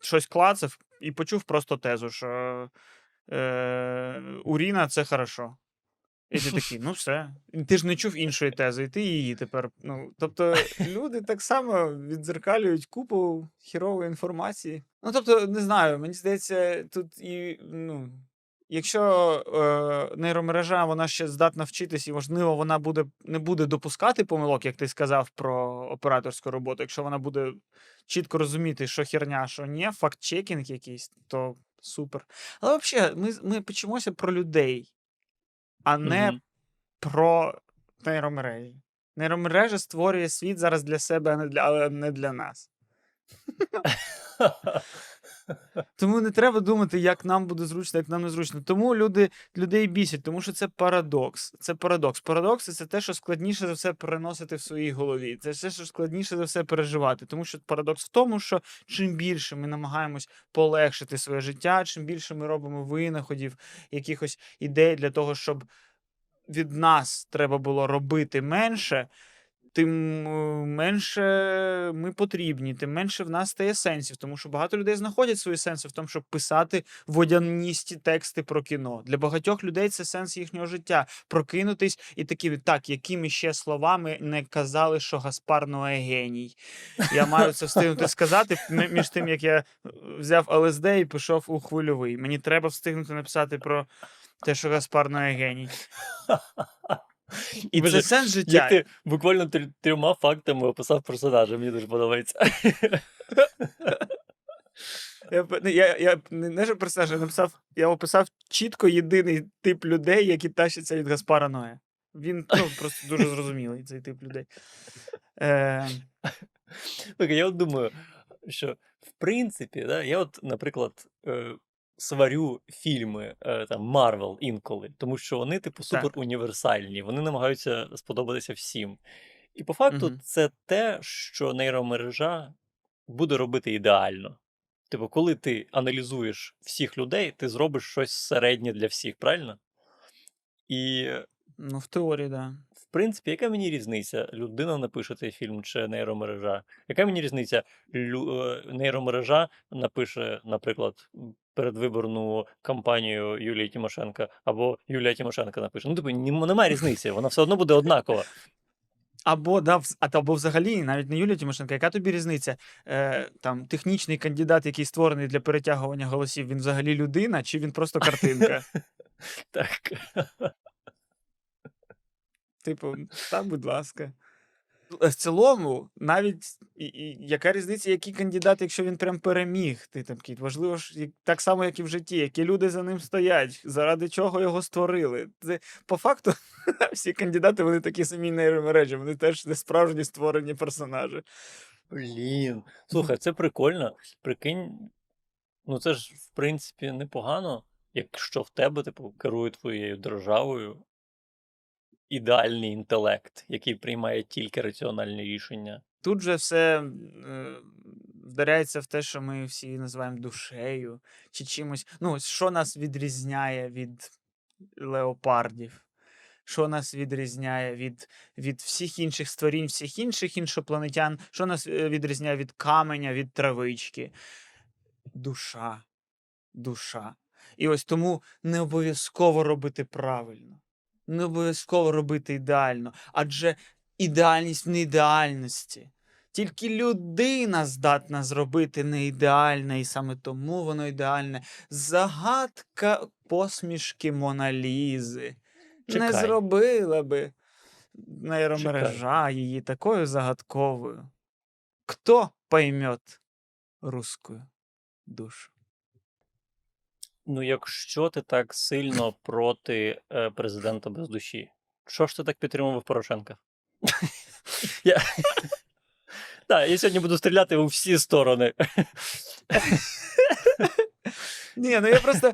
B: щось клацав і почув просто тезу, що е, уріна це хорошо. І ти такий, ну все. Ти ж не чув іншої тези, і ти її тепер. Ну, тобто, люди так само віддзеркалюють купу хірової інформації. Ну, тобто, не знаю, мені здається, тут і ну. Якщо е, нейромережа вона ще здатна вчитись, і можливо, вона буде не буде допускати помилок, як ти сказав про операторську роботу. Якщо вона буде чітко розуміти, що херня, а що ні, факт-чекінг якийсь, то супер. Але взагалі, ми, ми почимося про людей, а не
A: Мгм.
B: про нейромережі. Нейромережа створює світ зараз для себе, а не для, але не для нас. Тому не треба думати, як нам буде зручно, як нам не зручно. Тому люди людей бісять, тому що це парадокс. Це парадокс. Парадокси це те, що складніше за все переносити в своїй голові. Це те, що складніше за все переживати. Тому що парадокс в тому, що чим більше ми намагаємось полегшити своє життя, чим більше ми робимо винаходів, якихось ідей для того, щоб від нас треба було робити менше, тим е, менше ми потрібні, тим менше в нас стає сенсів. Тому що багато людей знаходять свої сенси в тому, щоб писати водяністі тексти про кіно. Для багатьох людей це сенс їхнього життя. Прокинутись і такі, так, якими ще словами не казали, що Гаспар Ное геній. Я маю це встигнути сказати між тим, як я е, взяв ЛСД і пішов у хвильовий. Мені треба встигнути написати про те, що Гаспар Ное геній. І
A: Боже,
B: це сенс життя.
A: Як ти буквально трь- трьома фактами описав персонажа, мені дуже подобається.
B: Я, не, я, я не, не що персонаж, я написав, я описав чітко єдиний тип людей, які тащаться від Гаспара Ноя. Він ну, просто дуже зрозумілий, цей тип людей. Е,
A: Слухай, я от думаю, що в принципі, да, я от, наприклад, е, сварю фільми е, там Марвел інколи, тому що вони, типу, супер універсальні, вони намагаються сподобатися всім. І по факту,
B: Мгм.
A: це те, що нейромережа буде робити ідеально. Типу, коли ти аналізуєш всіх людей, ти зробиш щось середнє для всіх, правильно? І
B: ну, в теорії, так. Да.
A: в принципі, яка мені різниця? Людина напише цей фільм чи нейромережа? Яка мені різниця? Лю... е, Нейромережа напише, наприклад, передвиборну кампанію Юлії Тимошенка, або Юлія Тимошенка напише. Ну, типу, немає різниці, вона все одно буде однакова.
B: Або, да, або взагалі, навіть не Юлія Тимошенко, яка тобі різниця? Е, там, технічний кандидат, який створений для перетягування голосів, він взагалі людина, чи він просто картинка?
A: Так.
B: Типу, та, будь ласка. В цілому, навіть і, і, яка різниця, який кандидат, якщо він прям переміг, ти там такий, важливо ж так само, як і в житті, які люди за ним стоять, заради чого його створили. Це по факту всі кандидати вони такі самі нейромережі, вони теж не справжні створені персонажі.
A: Блін. Слухай, це прикольно. Прикинь, ну це ж, в принципі, непогано, якщо в тебе, типу, керує твоєю державою ідеальний інтелект, який приймає тільки раціональні рішення.
B: Тут же все е, вдаряється в те, що ми всі називаємо душею чи чимось. Ну, що нас відрізняє від леопардів? Що нас відрізняє від, від всіх інших створінь, всіх інших іншопланетян? Що нас е, відрізняє від каменя, від травички? Душа. Душа. І ось тому не обов'язково робити правильно, не обов'язково робити ідеально, адже ідеальність в неідеальності. Тільки людина здатна зробити неідеальне, і саме тому воно ідеальне. Загадка посмішки Моналізи. Не зробила би нейромережа її такою загадковою. Хто поймет русскую душу?
A: Ну, якщо ти так сильно проти е, президента без душі, що ж ти так підтримував Порошенка? Я... Так, я сьогодні буду стріляти у всі сторони.
B: Ні, ну я просто.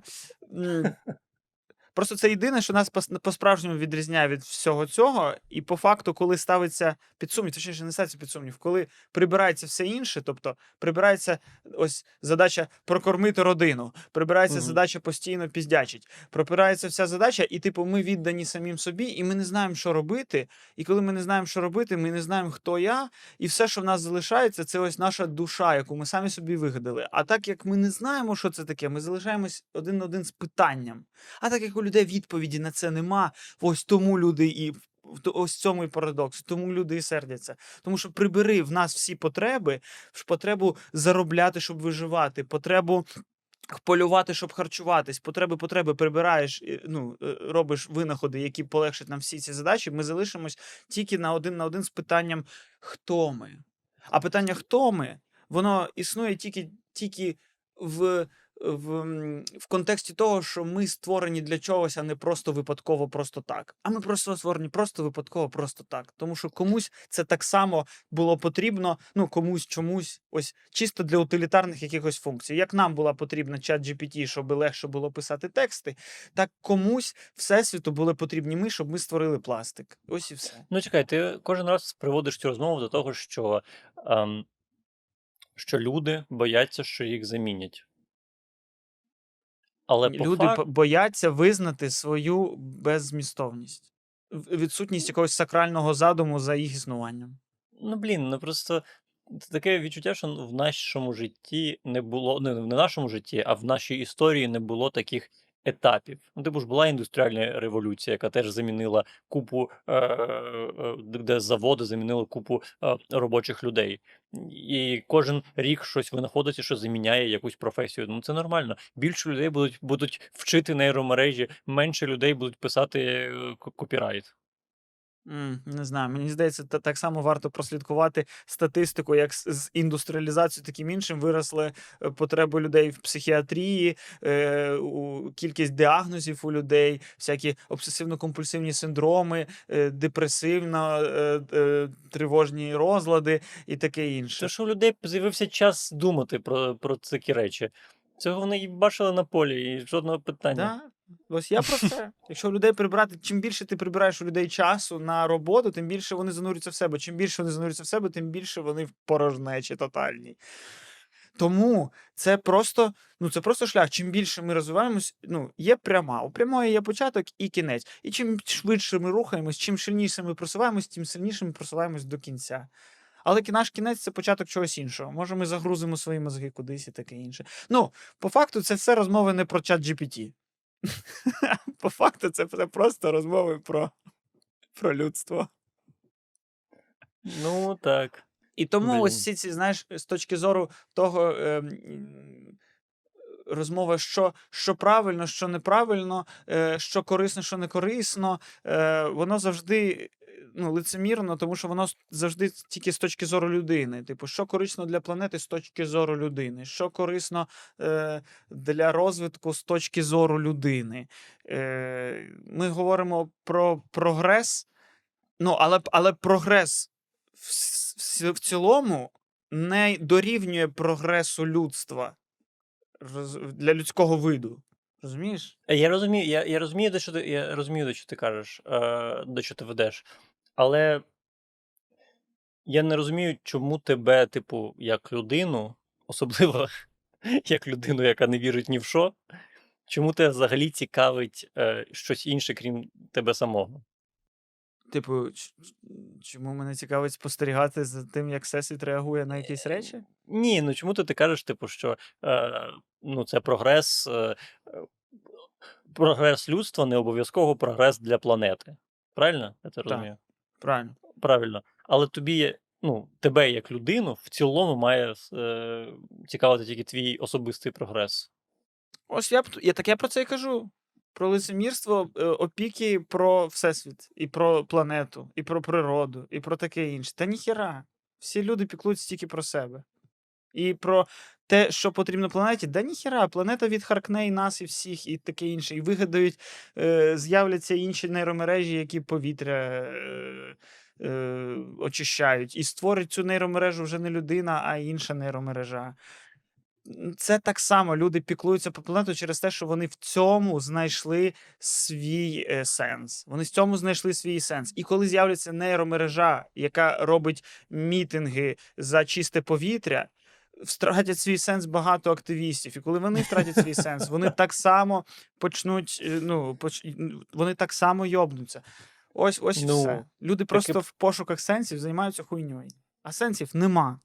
B: Просто це єдине, що нас по-справжньому відрізняє від всього цього. І по факту, коли ставиться під сумнів, точніше, не ставиться під сумнів, коли прибирається все інше, тобто прибирається ось задача прокормити родину, прибирається
A: Мгм.
B: задача постійно піздячить, прибирається вся задача, і типу, ми віддані самим собі, і ми не знаємо, що робити. І коли ми не знаємо, що робити, ми не знаємо, хто я, і все, що в нас залишається, це ось наша душа, яку ми самі собі вигадали. А так як ми не знаємо, що це таке, ми залишаємось один на один з питанням. А так як у людей відповіді на це нема, ось тому люди і. Ось цьому і парадокс, тому люди і сердяться. Тому що прибери в нас всі потреби, потребу заробляти, щоб виживати, потребу полювати, щоб харчуватись, потреби, потреби прибираєш, ну, е, робиш винаходи, які полегшать нам всі ці задачі, ми залишимось тільки на один на один з питанням, хто ми. А питання, хто ми, воно існує тільки, тільки в, в, в контексті того, що ми створені для чогось, а не просто випадково, просто так. А ми просто створені просто випадково, просто так. Тому що комусь це так само було потрібно, ну комусь чомусь, ось чисто для утилітарних якихось функцій. Як нам була потрібна чат GPT, щоб легше було писати тексти, так комусь всесвіту були потрібні ми, щоб ми створили пластик. Ось і все.
A: Ну, чекай, ти кожен раз приводиш цю розмову до того, що, ем, що люди бояться, що їх замінять. Але по
B: Люди
A: фак-
B: по- бояться визнати свою беззмістовність, відсутність якогось сакрального задуму за їх існуванням.
A: Ну, блін, ну просто таке відчуття, що в нашому житті не було, не в нашому житті, а в нашій історії не було таких етапів. Ну, типу ж була індустріальна революція, яка теж замінила купу, е, е, де заводи замінили купу е, робочих людей. І кожен рік щось винаходиться, що заміняє якусь професію. Ну це нормально. Більше людей будуть, будуть вчити нейромережі, менше людей будуть писати копірайт.
B: Не знаю, мені здається, та- так само варто прослідкувати статистику, як з- індустріалізацією, таким іншим виросли е, потреби людей в психіатрії, е, у, кількість діагнозів у людей, всякі обсесивно-компульсивні синдроми, е, депресивно е, е, тривожні розлади і таке інше.
A: Це що у людей з'явився час думати про, про такі речі. Цього вони бачили на полі, і жодного питання.
B: Да? Ось я про це. Якщо людей прибрати, чим більше ти прибираєш у людей часу на роботу, тим більше вони занурюються в себе. Чим більше вони занурюються в себе, тим більше вони в порожнечі тотальній. Тому це просто, ну це просто шлях. Чим більше ми розвиваємось, ну є пряма. У прямої є початок і кінець. І чим швидше ми рухаємось, чим сильніше ми просуваємось, тим сильніше ми просуваємось до кінця. Але наш кінець це початок чогось іншого. Може, ми загрузимо свої мозги кудись і таке інше. Ну, по факту, це все розмови не про чат GPT. По факту, це просто розмови про, про людство.
A: Ну так.
B: І тому ось всі ці, знаєш, з точки зору того. ем, м, Розмова, що, що правильно, що неправильно, е, що корисно, що не корисно, е, воно завжди е, ну, лицемірно, тому що воно завжди тільки з точки зору людини. Типу, що корисно для планети з точки зору людини, що корисно е, для розвитку з точки зору людини. Е, ми говоримо про прогрес, ну, але, але прогрес в, в, в цілому не дорівнює прогресу людства роз- для людського виду. Розумієш?
A: Я розумію, я, я розумію, до що ти, я розумію, до що ти кажеш, е, до що ти ведеш. Але я не розумію, чому тебе, типу, як людину, особливо як людину, яка не вірить ні в що, чому тебе взагалі цікавить е, щось інше, крім тебе самого?
B: Типу, чому мене цікавить спостерігати за тим, як Всесвіт реагує на якісь речі?
A: Ні, ну чому ти, ти кажеш, типу, що е, ну, це прогрес, е, е, прогрес людства не обов'язково прогрес для планети. Правильно? Я це розумію?
B: Правильно.
A: Правильно. Але тобі, ну, тебе як людину в цілому має е, цікавити тільки твій особистий прогрес.
B: Ось я я так я про це і кажу. Про лицемірство, е, опіки про Всесвіт, і про планету, і про природу, і про таке інше. Та ніхіра. Всі люди піклуються тільки про себе. І про те, що потрібно планеті, да ніхіра, планета відхаркне і нас, і всіх, і таке інше. І вигадають, е, з'являться інші нейромережі, які повітря е, е, очищають, і створить цю нейромережу вже не людина, а інша нейромережа. Це так само люди піклуються про планету через те, що вони в цьому знайшли свій е, сенс. Вони в цьому знайшли свій сенс. І коли з'являться нейромережа, яка робить мітинги за чисте повітря, втратять свій сенс багато активістів. І коли вони втратять свій сенс, вони так само почнуть. е, Ну, поч... вони так само йобнуться. Ось ось
A: Ну,
B: все. Люди просто в пошуках сенсів займаються хуйньою. А сенсів нема.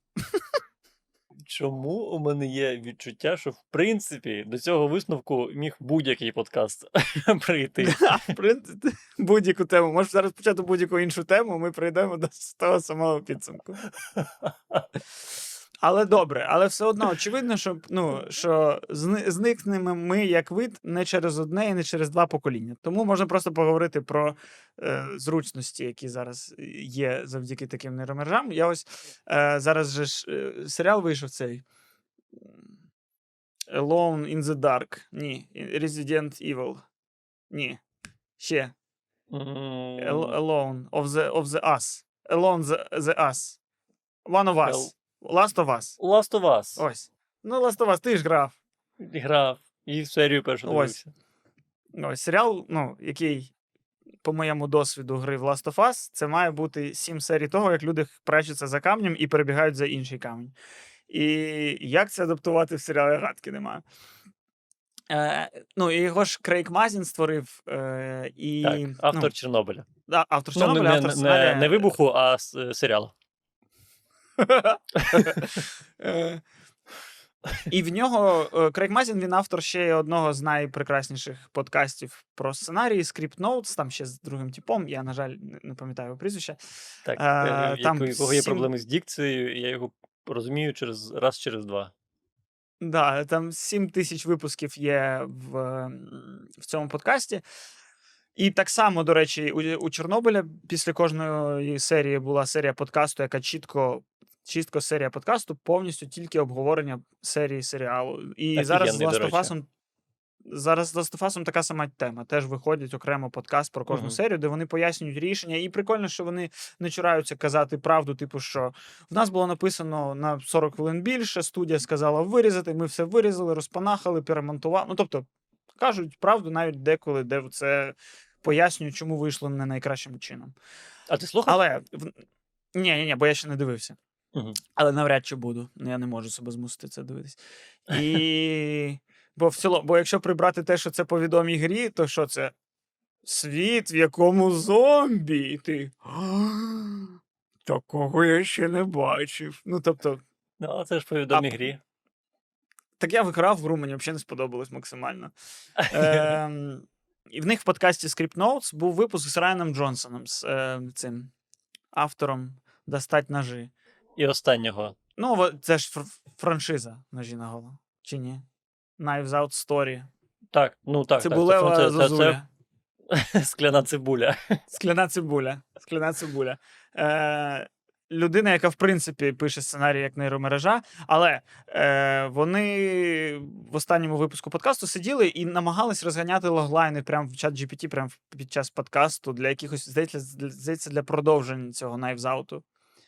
A: Чому у мене є відчуття, що в принципі до цього висновку міг будь-який подкаст прийти?
B: Будь-яку тему. Можеш зараз почати будь-яку іншу тему, ми прийдемо до того самого підсумку. Але добре, але все одно очевидно, що, ну, що зникнемо ми як вид не через одне і не через два покоління. Тому можна просто поговорити про е, зручності, які зараз є завдяки таким нейромережам. Я ось е, зараз же ж е, серіал вийшов цей. Alone in the Dark. Ні. Resident Evil. Ні. Ще. Alone of the of the Us. Alone the, the Us. One of Us. Last of Us.
A: Last of Us.
B: Ось. Ну, Last of Us, ти ж грав.
A: Грав і в серію першу дивився.
B: Ось серіал, ну, який, по моєму досвіду гри в Last of Us, це має бути сім серій того, як люди прячуться за камнем і перебігають за інший камінь. І як це адаптувати в серіалі гадки немає. Е, ну, і його ж Крейг Мазін створив. Е, і,
A: Так, автор
B: ну,
A: Чорнобиля.
B: да, автор
A: Ну, не,
B: Чорнобиля,
A: не,
B: автор
A: не,
B: сценарія.
A: не вибуху, а с- серіалу.
B: Е, І в нього е, Крейг Мазін, він автор ще одного з найпрекрасніших подкастів про сценарії Script Notes, там ще з другим типом. Я, на жаль, не- пам'ятаю його прізвище.
A: Так,
B: А,
A: е,
B: там
A: яко- якого є
B: сім-
A: проблеми з дикцією, і я його розумію через раз через два.
B: Да, там 7 тисяч випусків є в, в цьому подкасті. І так само, до речі, у, у Чорнобиля після кожної серії була серія подкасту, яка чітко. Чітко серія подкасту, повністю тільки обговорення серії серіалу. І зараз з. Us зараз з Us така сама тема. Теж виходить окремо подкаст про кожну
A: Мгм.
B: серію, де вони пояснюють рішення. І прикольно, що вони не чураються казати правду, типу, що в нас було написано на 40 хвилин більше, студія сказала вирізати, ми все вирізали, розпанахали, перемонтували. Ну, тобто, кажуть правду навіть деколи, де це пояснюють, чому вийшло не найкращим чином.
A: А ти слухав?
B: Але ні, ні, ні, бо я ще не дивився. Але навряд чи буду. Ну, Я не можу себе змусити це дивитись. І... Бо в цілому, бо якщо прибрати те, що це по відомій грі, то що це? Світ, в якому зомбі. І ти. Такого я ще не бачив. Ну, тобто,
A: Ну, це ж по відомій
B: А,
A: грі.
B: так я виграв гру, мені взагалі не сподобалось максимально. Ем, і в них в подкасті Script Notes був випуск з Райаном Джонсоном, з е, цим автором Достать ножи.
A: І останнього.
B: Ну, це ж франшиза ножі на голову. Чи ні? Knives Out Story.
A: Так, ну так.
B: Цибулева
A: так, це, це, це, це скляна цибуля.
B: Скляна цибуля. Скляна цибуля. Е, людина, яка в принципі пише сценарій як нейромережа, але е, вони в останньому випуску подкасту сиділи і намагались розганяти логлайни прямо в чат GPT, прямо під час подкасту для якихось, здається, для- здається, для продовження цього Knives Out.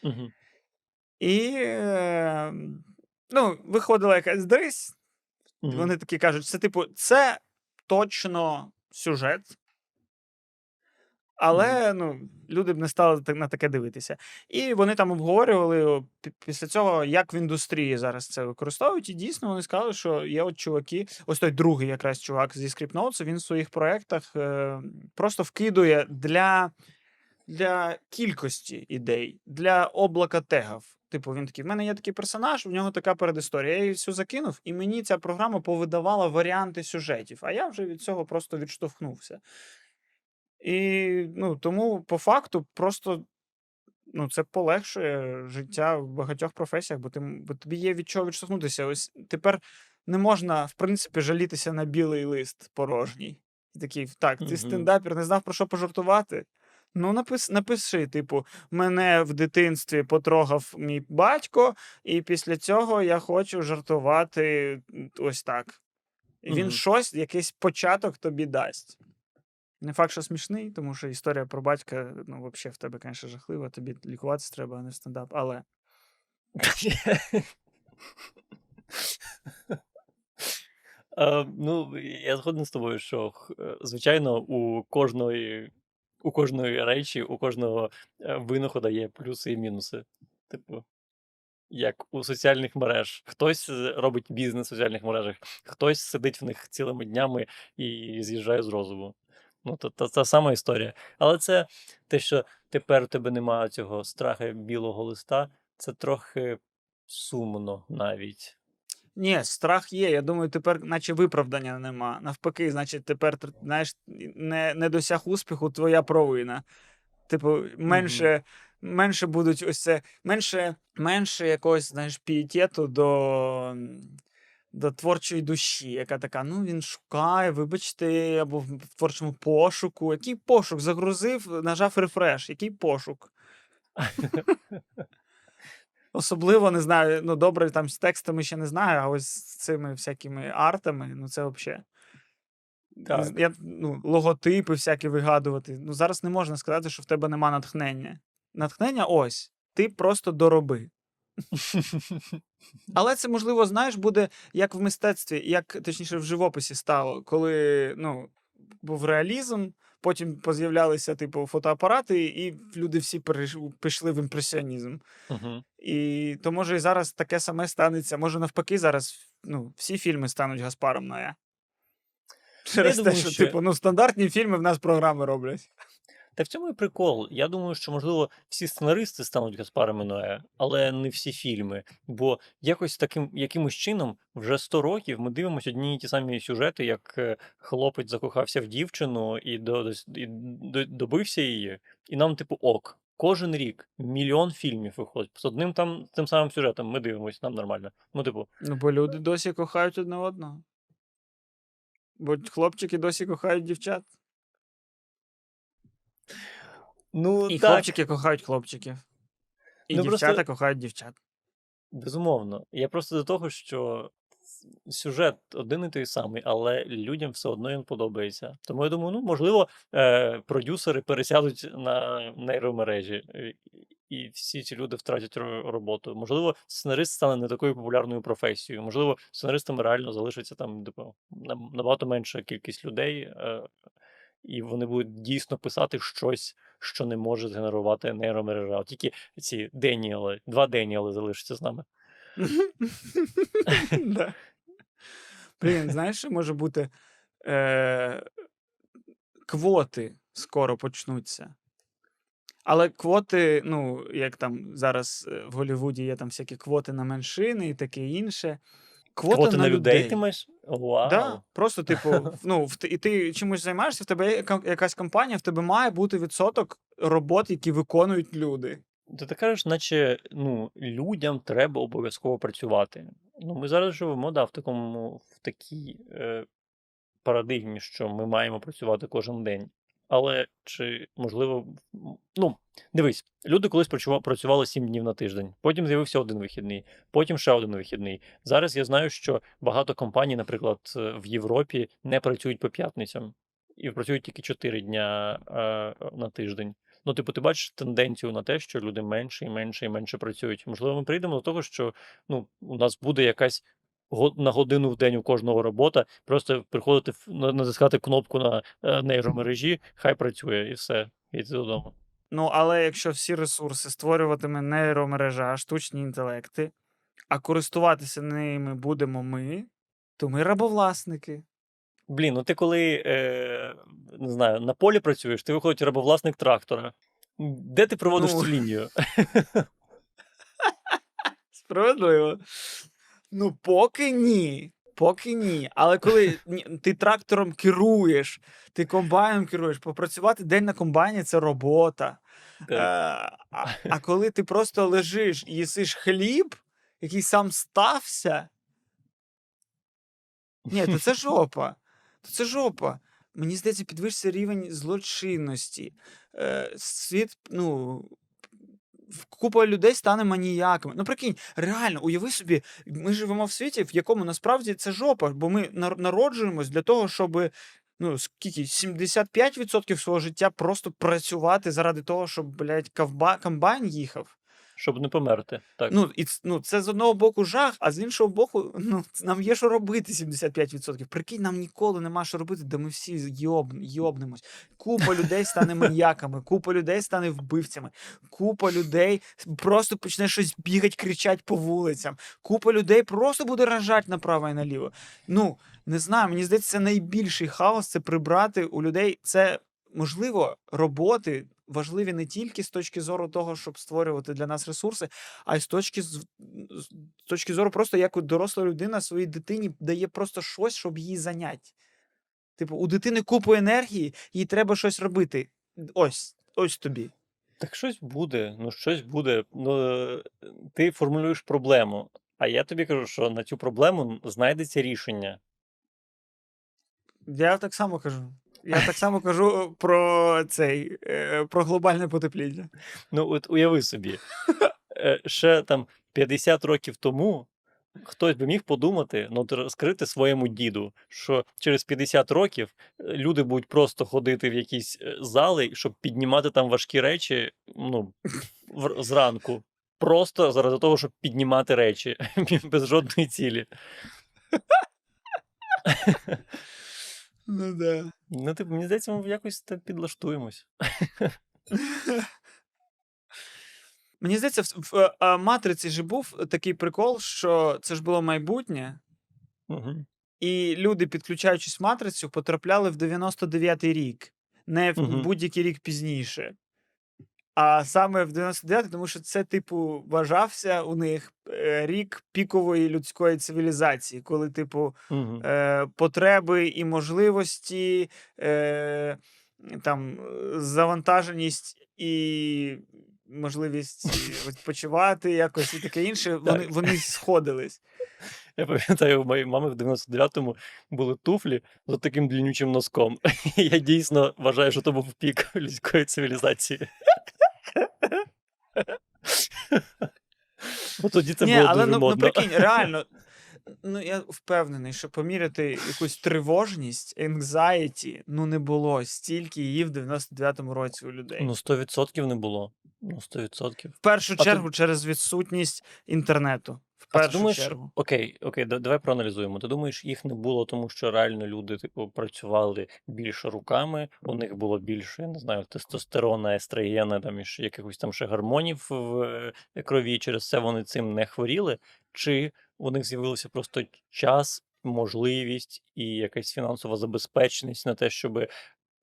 A: Мгм.
B: І ну, виходила якась дрись,
A: Мгм.
B: Вони такі кажуть, це типу, це точно сюжет. Але ну, люди б не стали на таке дивитися. І вони там обговорювали після цього, як в індустрії зараз це використовують. І дійсно вони сказали, що є от чуваки, ось той другий якраз чувак зі Script він в своїх проєктах е, просто вкидує для, для кількості ідей, для облака тегів. Типу, він такий: в мене є такий персонаж, в нього така передісторія. Я її всю закинув, і мені ця програма повидавала варіанти сюжетів, а я вже від цього просто відштовхнувся. І ну, тому, по факту, просто ну, це полегшує життя в багатьох професіях, бо, ти, бо тобі є від чого відштовхнутися. Ось тепер не можна, в принципі, жалітися на білий лист порожній. Такий, так, ти стендапер, не знав про що пожартувати. Ну, напис, напиши, типу, мене в дитинстві потрогав мій батько, і після цього я хочу жартувати ось так. І Він
A: Мгм.
B: щось, якийсь початок тобі дасть. Не факт, що смішний, тому що історія про батька, ну, взагалі, в тебе, звісно, жахлива, тобі лікуватися треба, а не стендап. Але
A: Е, ну, я згоден з тобою, що е, звичайно, у кожної, у кожної речі, у кожного е, винахода є плюси і мінуси. Типу, як у соціальних мереж. Хтось е, робить бізнес в соціальних мережах, хтось сидить в них цілими днями і з'їжджає з розуму. Ну, то, та, та сама історія. Але це те, що тепер у тебе немає цього страху білого листа, це трохи сумно навіть.
B: Ні, страх є. Я думаю, тепер, наче виправдання нема. Навпаки, значить, тепер знаєш, не, не досяг успіху твоя провина. Типу, менше, менше будуть ось це, менше, менше якогось, знаєш, пієтету до, до творчої душі, яка така, ну він шукає, вибачте, або в творчому пошуку. Який пошук? Загрузив, нажав рефреш. Який пошук? Особливо не знаю, ну добре, там з текстами ще не знаю, а ось з цими всякими артами, ну це взагалі.
A: Так.
B: Я, ну, логотипи всякі вигадувати. Ну, зараз не можна сказати, що в тебе нема натхнення. Натхнення ось. Ти просто дороби. Але це, можливо, знаєш, буде як в мистецтві, як точніше в живописі стало, коли ну, був реалізм, потім поз'являлися, типу, фотоапарати, і люди всі пішли в імпресіонізм.
A: Мгм.
B: І то може і зараз таке саме станеться. Може, навпаки, зараз ну, всі фільми стануть Гаспаром Ноя. Через те,
A: думаю,
B: що,
A: що-
B: типу, ну, стандартні фільми в нас програми роблять.
A: Та в цьому і прикол. Я думаю, що можливо всі сценаристи стануть Гаспарами Ноє, але не всі фільми. Бо якось таким якимось чином вже 100 років ми дивимося одні і ті самі сюжети, як е, хлопець закохався в дівчину і, до, і до- добився її, і нам, типу, ок. Кожен рік мільйон фільмів виходить з одним там тим самим сюжетом. Ми дивимося, нам нормально. Ну, типу,
B: Ну, бо люди досі кохають одне одного. Бо хлопчики досі кохають дівчат.
A: Ну
B: І
A: так,
B: хлопчики кохають хлопчиків. І
A: Ну,
B: дівчата
A: просто-
B: кохають дівчат.
A: Безумовно. Я просто до того, що сюжет один і той самий, але людям все одно він подобається. Тому я думаю, ну можливо, е, продюсери пересядуть на нейромережі, е, і всі ці люди втратять роботу. Можливо, сценарист стане не такою популярною професією. Можливо, сценаристами реально залишиться там типу, набагато менша кількість людей, е, і вони будуть дійсно писати щось, що не може згенерувати нейромережа. Тільки ці Деніели, два Деніели залишаться з нами.
B: Блін, знаєш, що може бути? Е, Квоти скоро почнуться. Але квоти, ну, як там зараз е, в Голлівуді є там всякі квоти на меншини і таке інше. Квота
A: Квоти
B: на,
A: на людей
B: людей.
A: ти маєш? Вау.
B: Да, просто, типу, ну, в, і ти чимось займаєшся, в тебе є якась компанія, в тебе має бути відсоток робот, які виконують люди.
A: Ти так кажеш, наче ну, людям треба обов'язково працювати. Ну, ми зараз живемо да, в такому в такій е, парадигмі, що ми маємо працювати кожен день. Але чи можливо, ну, дивись, люди колись працюва- працювали 7 днів на тиждень, потім з'явився один вихідний, потім ще один вихідний. Зараз я знаю, що багато компаній, наприклад, е, в Європі не працюють по п'ятницям і працюють тільки 4 дня е, на тиждень. Ну, типу, ти бачиш тенденцію на те, що люди менше і менше і менше працюють. Можливо, ми прийдемо до того, що ну, у нас буде якась на годину в день у кожного робота, просто приходити натискати кнопку на е, нейромережі, хай працює, і все, і йти додому.
B: Ну, але якщо всі ресурси створюватиме нейромережа, штучні інтелекти, а користуватися ними будемо ми, то ми рабовласники.
A: Блін, ну ти коли е, не знаю, на полі працюєш, ти виходить рабовласник трактора. Де ти проводиш
B: Ну.
A: цю лінію?
B: Справедливо. Ну, поки ні. Поки ні. Але коли ти трактором керуєш, ти комбайном керуєш, попрацювати день на комбайні це робота. Е, а, а коли ти просто лежиш і їсиш хліб, який сам стався. Ні, то це жопа. То це жопа. Мені здається, підвищиться рівень злочинності. Е, світ, ну. Купа людей стане маніяками. Ну, прикинь, реально, уяви собі, ми живемо в світі, в якому насправді це жопа, бо ми нар- народжуємось для того, щоб ну, скільки, 75% свого життя просто працювати заради того, щоб, блядь, ковба... комбайн їхав.
A: Щоб не померти. Так.
B: Ну, і ну, це з одного боку жах, а з іншого боку, ну, нам є що робити 75%. Прикинь, нам ніколи нема що робити, де ми всі йоб, йобнемось. Купа людей стане маньяками, купа людей стане вбивцями, купа людей просто почне щось бігати, кричать по вулицям. Купа людей просто буде ражати направо і наліво. Ну, не знаю, мені здається, це найбільший хаос це прибрати у людей. Це можливо роботи важливі не тільки з точки зору того, щоб створювати для нас ресурси, а й з точки з, точки зору, просто як доросла людина своїй дитині дає просто щось, щоб її зайняти. Типу, у дитини купу енергії, їй треба щось робити. Ось, ось тобі.
A: Так щось буде, ну щось буде. Ну, ти формулюєш проблему. А я тобі кажу, що на цю проблему знайдеться рішення.
B: Я так само кажу. Я так само кажу про цей е, про глобальне потепління.
A: Ну, от уяви собі, е, ще там 50 років тому хтось би міг подумати, ну, розкрити своєму діду, що через 50 років е, люди будуть просто ходити в якісь е, зали, щоб піднімати там важкі речі ну, в- зранку. Просто заради того, щоб піднімати речі без жодної цілі.
B: Ну да.
A: Ну, типу, мені здається, ми якось так підлаштуємось.
B: Мені здається, в, в а, матриці ж був такий прикол, що це ж було майбутнє,
A: Угу.
B: і люди, підключаючись в матрицю, потрапляли в 99-й рік, не в
A: угу.
B: будь-який рік пізніше. А саме в 99-й, тому що це, типу, вважався у них е, рік пікової людської цивілізації, коли, типу,
A: Угу.
B: е, потреби і можливості, е, там, завантаженість і можливість відпочивати якось і таке інше, вони, вони сходились.
A: Я пам'ятаю, у моєї мами в 99-му були туфлі з таким длиннючим носком. Я дійсно вважаю, що то був пік людської цивілізації. Бо тоді це
B: Ні,
A: було
B: але
A: дуже
B: ну, ну прикинь, реально. Ну, я впевнений, що поміряти якусь тривожність, anxiety, ну не було стільки її в 99-му році у людей.
A: Ну, 100% не було. Ну, 100%.
B: в першу
A: а
B: чергу через відсутність інтернету. В
A: А ти думаєш,
B: чергу.
A: окей, окей, да- давай проаналізуємо. Ти думаєш, їх не було, тому що реально люди, типу, працювали більше руками, у них було більше, я не знаю, тестостерона, естрогена, там і ще якихось там ще гормонів в е, крові, через це вони цим не хворіли, чи у них з'явився просто час, можливість і якась фінансова забезпеченість на те, щоб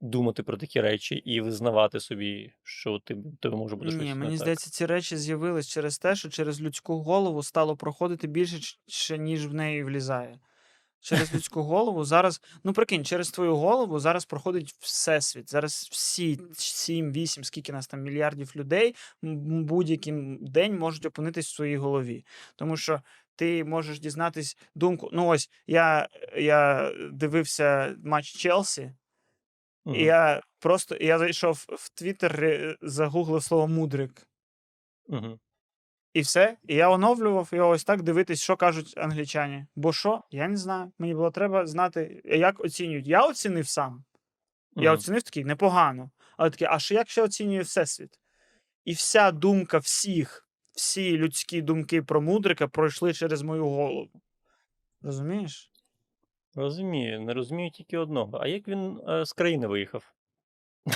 A: думати про такі речі і визнавати собі, що ти тебе може бути щось
B: Ні,
A: не
B: мені
A: так.
B: здається, ці речі з'явились через те, що через людську голову стало проходити більше, ніж в неї влізає. Через людську голову зараз, ну прикинь, через твою голову зараз проходить всесвіт. Зараз всі 7-8, скільки нас там мільярдів людей будь-який день можуть опинитись в своїй голові. Тому що ти можеш дізнатись думку. Ну, ось я, я дивився матч Челсі,
A: Мгм.
B: і я просто я зайшов в Твіттер, е, загуглив слово мудрик.
A: Мгм.
B: І все. І я оновлював його ось так дивитись, що кажуть англічані. Бо що? Я не знаю. Мені було треба знати, як оцінюють. Я оцінив сам. Я оцінив такий непогано. Але такий, а що як ще оцінює Всесвіт? І вся думка всіх, всі людські думки про мудрика пройшли через мою голову. Розумієш?
A: Розумію, не розумію тільки одного. А як він е, з країни виїхав?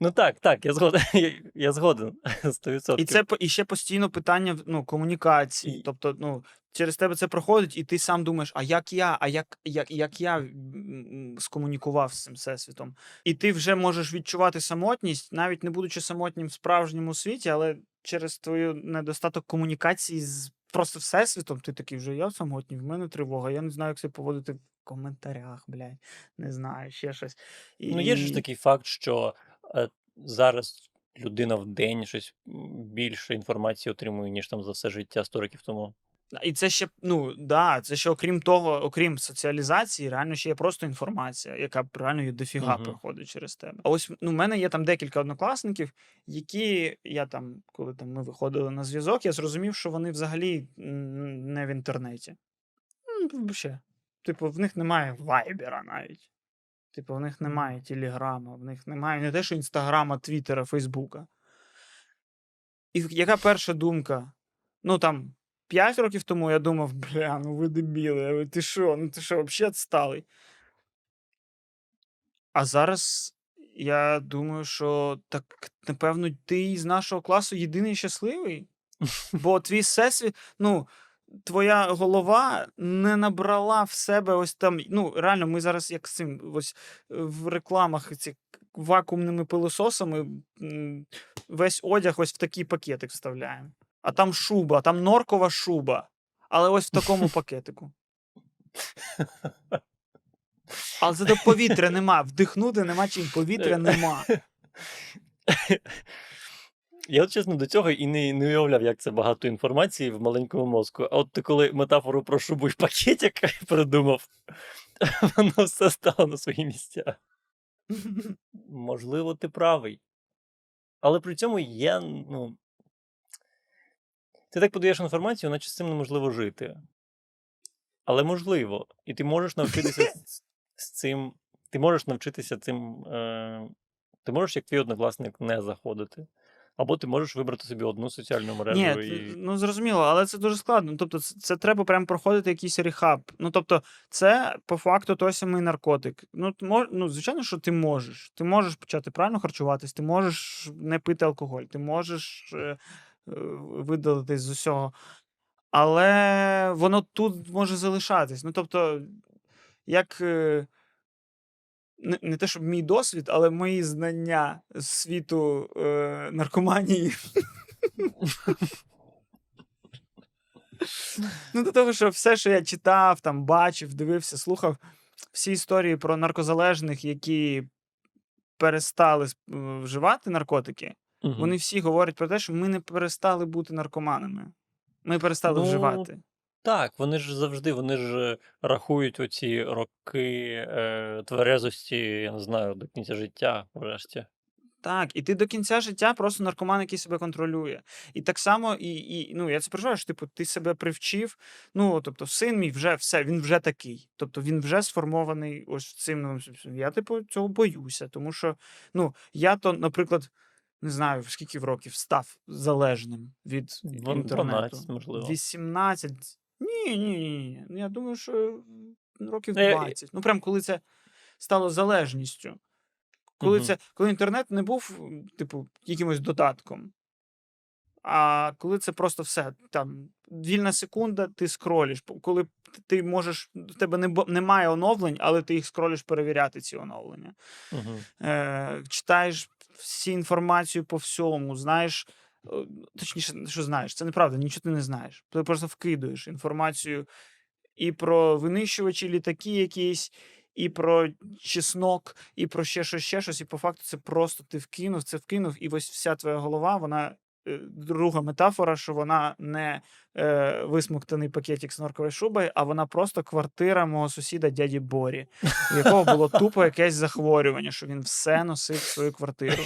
A: Ну так, так, я згоден. Я, я згоден 100%.
B: І це по- і ще постійно питання ну, комунікації.
A: І-
B: Тобто, ну, через тебе це проходить, і ти сам думаєш, а як я, а як, як, як я м, скомунікував з цим всесвітом? І ти вже можеш відчувати самотність, навіть не будучи самотнім в справжньому світі, але через твою недостаток комунікації з просто всесвітом, ти такий вже я самотній, в мене тривога, я не знаю, як себе поводити в коментарях, блядь, не знаю, ще щось. І...
A: Ну, є ж такий факт, що е, зараз людина в день щось більше інформації отримує, ніж там за все життя 100 років тому.
B: І це ще, ну да, це ще окрім того, окрім соціалізації, реально ще є просто інформація, яка реально є дофіга
A: Мгм.
B: проходить через тебе. А ось ну, в мене є там декілька однокласників, які я там, коли там ми виходили на зв'язок, я зрозумів, що вони взагалі не в інтернеті. М, Ще. типу, в них немає вайбера навіть. Типу, в них немає телеграма, в них немає не те, що інстаграма, твіттера, фейсбука. І яка перша думка? Ну там 5 років тому я думав, бля, ну ви дебіли, ти що, ну ти що, взагалі відсталий. А зараз я думаю, що так, напевно, ти з нашого класу єдиний щасливий. Бо твій всесвіт, ну, твоя голова не набрала в себе ось там. Ну, реально, ми зараз як з цим ось в рекламах ці вакуумними пилососами весь одяг ось в такий пакетик вставляємо. А там шуба, там норкова шуба. Але ось в такому пакетику. Але зато повітря нема. Вдихнути нема чим, повітря нема.
A: Я от чесно до цього і не, не уявляв, як це багато інформації в маленькому мозку. А от ти коли метафору про шубу і пакетик придумав, воно все стало на свої місця. Можливо, ти правий. Але при цьому я, ну. Ти так подаєш інформацію, наче з цим неможливо жити. Але можливо. І ти можеш навчитися з, цим. Ти можеш навчитися цим. Е, ти можеш, як твій однокласник, не заходити. Або ти можеш вибрати собі одну соціальну мережу
B: Ні,
A: і.
B: ну зрозуміло, але це дуже складно. Тобто, це, це треба прям проходити якийсь рехаб. Ну тобто, це по факту той самий наркотик. Ну, мож, ну, звичайно, що ти можеш. Ти можеш почати правильно харчуватись, ти можеш не пити алкоголь, ти можеш е, видалитись з усього. Але воно тут може залишатись. Ну, тобто, як. е, Не, не те, щоб мій досвід, але мої знання з світу е, наркоманії Ну, до того, що все, що я читав, там, бачив, дивився, слухав, всі історії про наркозалежних, які перестали е, вживати наркотики,
A: Мгм.
B: вони всі говорять про те, що ми не перестали бути наркоманами. Ми перестали
A: Ну,
B: вживати.
A: Так, вони ж завжди вони ж рахують оці роки е, тверезості, я не знаю, до кінця життя, врешті.
B: Так, і ти до кінця життя просто наркоман, який себе контролює. І так само, і, і ну я це переживаю, що типу, ти себе привчив. Ну, тобто, син мій вже все, він вже такий. Тобто він вже сформований ось цим. новим. Я, типу, цього боюся, тому що ну, я то, наприклад, не знаю, в скільки років став залежним від інтернету.
A: 12, можливо.
B: 18. Ні, ні, ні. Ну, Я думаю, що років
A: Е,
B: 20. Ну, прям коли це стало залежністю. Коли,
A: Мгм.
B: це, коли інтернет не був, типу, якимось додатком. А коли це просто все, там вільна секунда, ти скролиш. Коли ти можеш, у тебе не, немає оновлень, але ти їх скролиш перевіряти, ці оновлення.
A: Мгм.
B: Е, читаєш всі інформацію по всьому, знаєш. е, Точніше, що знаєш, це неправда, нічого ти не знаєш. Ти просто вкидуєш інформацію і про винищувачі літаки якісь, і про чеснок, і про ще щось, ще щось. І по факту це просто ти вкинув, це вкинув, і ось вся твоя голова, вона. Е, Друга метафора, що вона не е, висмоктаний пакетик з норковою шубою, а вона просто квартира мого сусіда дяді Борі, у якого було тупо якесь захворювання, що він все носив в свою квартиру.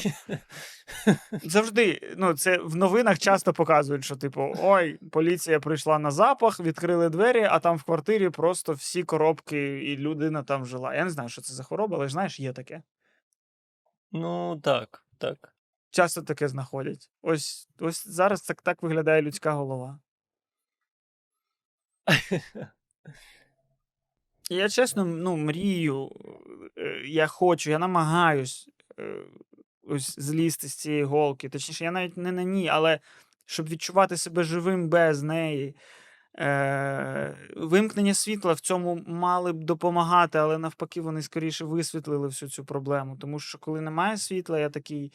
B: Завжди, ну це в новинах часто показують, що типу, ой, поліція прийшла на запах, відкрили двері, а там в квартирі просто всі коробки, і людина там жила. Я не знаю, що це за хвороба, але знаєш, є таке.
A: Ну, так, так.
B: Часто таке знаходять. Ось, ось зараз так, так виглядає людська голова. Я чесно, ну, мрію, е, я хочу, я намагаюсь е, ось злізти з цієї голки. Точніше, я навіть не на ній, але щоб відчувати себе живим без неї. Е, вимкнення світла в цьому мали б допомагати, але навпаки, вони скоріше висвітлили всю цю проблему. Тому що коли немає світла, я такий.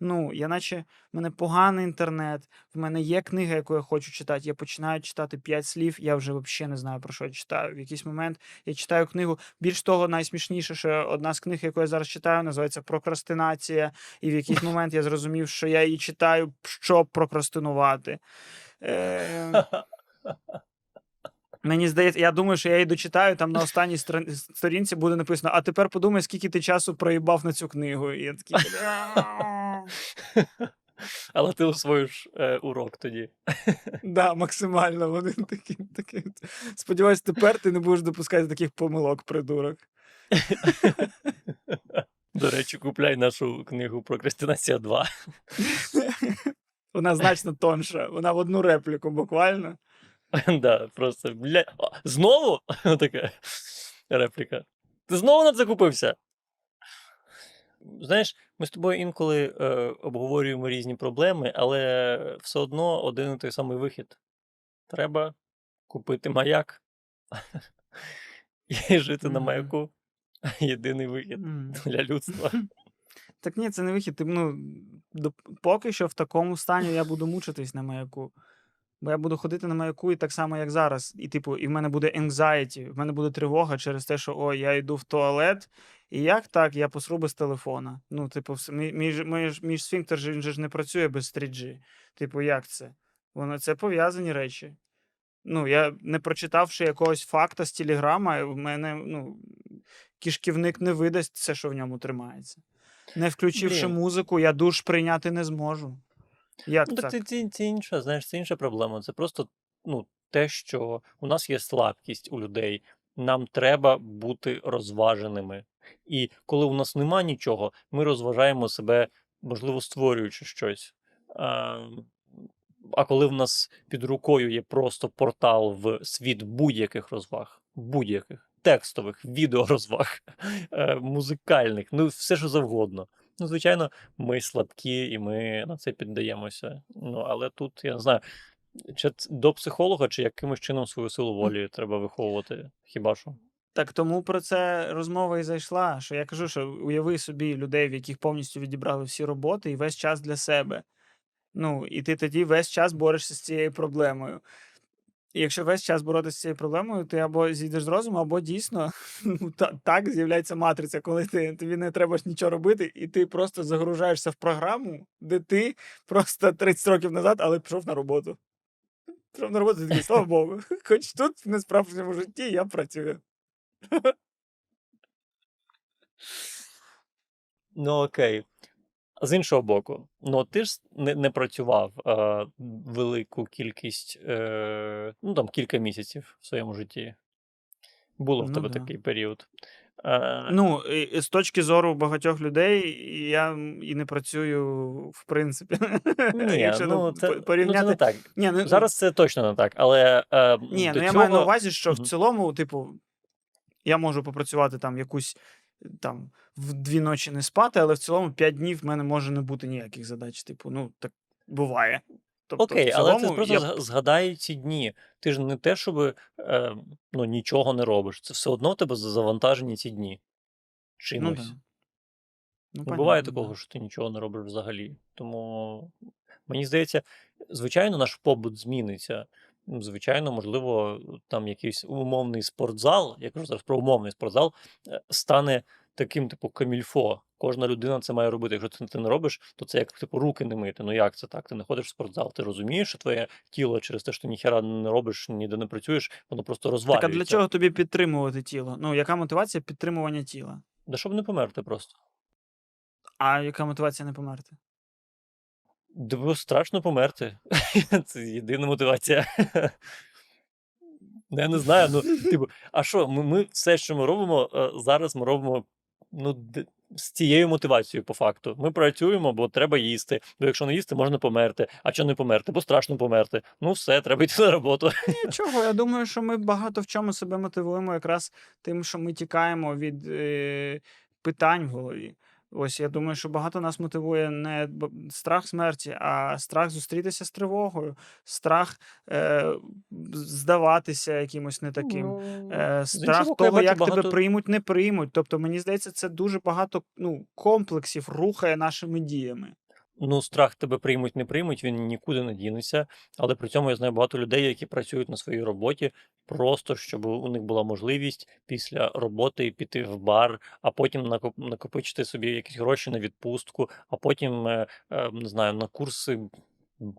B: Ну, я наче в мене поганий інтернет, в мене є книга, яку я хочу читати. Я починаю читати п'ять слів, я вже взагалі не знаю, про що я читаю. В якийсь момент я читаю книгу. Більш того, найсмішніше, що одна з книг, яку я зараз читаю, називається Прокрастинація. І в якийсь момент я зрозумів, що я її читаю, щоб прокрастинувати. Е, Мені здається, я думаю, що я її дочитаю, там на останній сторінці буде написано: а тепер подумай, скільки ти часу проїбав на цю книгу. І я такий.
A: Але ти усвоїш е, урок тоді.
B: Да, максимально. Вони такі, такі. Сподіваюсь, тепер ти не будеш допускати таких помилок, придурок.
A: До речі, купляй нашу книгу Прокрастинація 2.
B: Вона значно тонша. Вона в одну репліку буквально.
A: Да, просто бля. Знову? Така репліка. Ти знову на це купився? Знаєш, ми з тобою інколи е, обговорюємо різні проблеми, але все одно один і той самий вихід. Треба купити маяк і жити на маяку. Єдиний вихід для людства.
B: Так ні, це не вихід. Ти, ну, поки що в такому стані я буду мучитись на маяку. Бо я буду ходити на маяку і так само, як зараз. І, типу, і в мене буде anxiety, в мене буде тривога через те, що ой, я йду в туалет, і як так, я посру без телефона. Ну, типу, мій, мій, мій сфінктер він же ж не працює без 3G. Типу, як це? Воно це пов'язані речі. Ну, я не прочитавши якогось факта з телеграма, в мене ну, кишківник не видасть все, що в ньому тримається. Не включивши
A: Блін.
B: музику, я душ прийняти не зможу. Як
A: Ну,
B: так?
A: так це, це, це інша, знаєш, це інша проблема. Це просто ну, те, що у нас є слабкість у людей. Нам треба бути розваженими. І коли у нас нема нічого, ми розважаємо себе, можливо, створюючи щось. А, коли в нас під рукою є просто портал в світ будь-яких розваг, будь-яких текстових, відеорозваг, е, музикальних, ну все що завгодно. Ну, звичайно, ми слабкі і ми на це піддаємося. Ну, але тут я не знаю, чи до психолога, чи якимось чином свою силу волі треба виховувати, хіба що?
B: Так тому про це розмова і зайшла. Що я кажу, що уяви собі людей, в яких повністю відібрали всі роботи і весь час для себе. Ну, і ти тоді весь час борешся з цією проблемою. І якщо весь час боротися з цією проблемою, ти або зійдеш з розуму, або дійсно ну, та, так з'являється матриця, коли ти, тобі не треба ж нічого робити, і ти просто загружаєшся в програму, де ти просто 30 років назад, але пішов на роботу. Пішов на роботу, такий, слава Богу, хоч тут в несправжньому житті я працюю.
A: Ну окей. З іншого боку, ну ти ж не, не працював е, велику кількість, е, ну там кілька місяців в своєму житті. Було в
B: Ну
A: тебе
B: да.
A: такий період. Е,
B: Ну, і- з точки зору багатьох людей, я і не працюю, в принципі.
A: ні,
B: Якщо
A: ну,
B: ну,
A: це,
B: по-
A: ну, це
B: порівняти.
A: не так.
B: Ні, ну,
A: Зараз це точно не так, але е,
B: Ні,
A: до
B: ну я
A: цього...
B: маю на увазі, що в
A: Мгм.
B: цілому, типу, я можу попрацювати там якусь там в дві ночі не спати, але в цілому п'ять днів в мене може не бути ніяких задач. Типу, ну так буває. Тобто,
A: Окей,
B: в
A: але це просто
B: я...
A: згадай ці дні. Ти ж не те, щоб е, ну, нічого не робиш. Це все одно в тебе за- завантажені ці дні.
B: Ну,
A: Чимось.
B: да. Ну,
A: Не буває такого,
B: да.
A: що ти нічого не робиш взагалі. Тому мені здається, звичайно, наш побут зміниться. Ну, Звичайно, можливо, там якийсь умовний спортзал, я кажу зараз про умовний спортзал, е, стане таким, типу, камільфо. Кожна людина це має робити. Якщо ти, ти не робиш, то це як типу руки не мити. Ну як це так? Ти не ходиш в спортзал, ти розумієш, що твоє тіло через те, що ти ніхера не робиш, ніде не працюєш, воно просто
B: Так, а для чого тобі підтримувати тіло? Ну, яка мотивація підтримування тіла?
A: Да щоб не померти просто.
B: А яка мотивація не померти?
A: Да бо страшно померти. Це єдина мотивація. Я не знаю. Ну, типу, а що, ми, ми все, що ми робимо, е, зараз ми робимо ну, з цією мотивацією, по факту. Ми працюємо, бо треба їсти. Бо якщо не їсти, можна померти. А що не померти? Бо страшно померти. Ну, все, треба йти на роботу.
B: Нічого, я думаю, що ми багато в чому себе мотивуємо якраз тим, що ми тікаємо від е, питань в голові. Ось я думаю, що багато нас мотивує не страх смерті, а страх зустрітися з тривогою, страх е, здаватися якимось не таким.
A: Ну,
B: Е, страх того,
A: бачу
B: як тебе приймуть, не приймуть. Тобто, мені здається, це дуже багато ну, комплексів рухає нашими діями.
A: Ну, страх тебе приймуть, не приймуть, він нікуди не дінеться. Але при цьому я знаю багато людей, які працюють на своїй роботі, просто щоб у них була можливість після роботи піти в бар, а потім накоп- накопичити собі якісь гроші на відпустку, а потім е, е, не знаю, на курси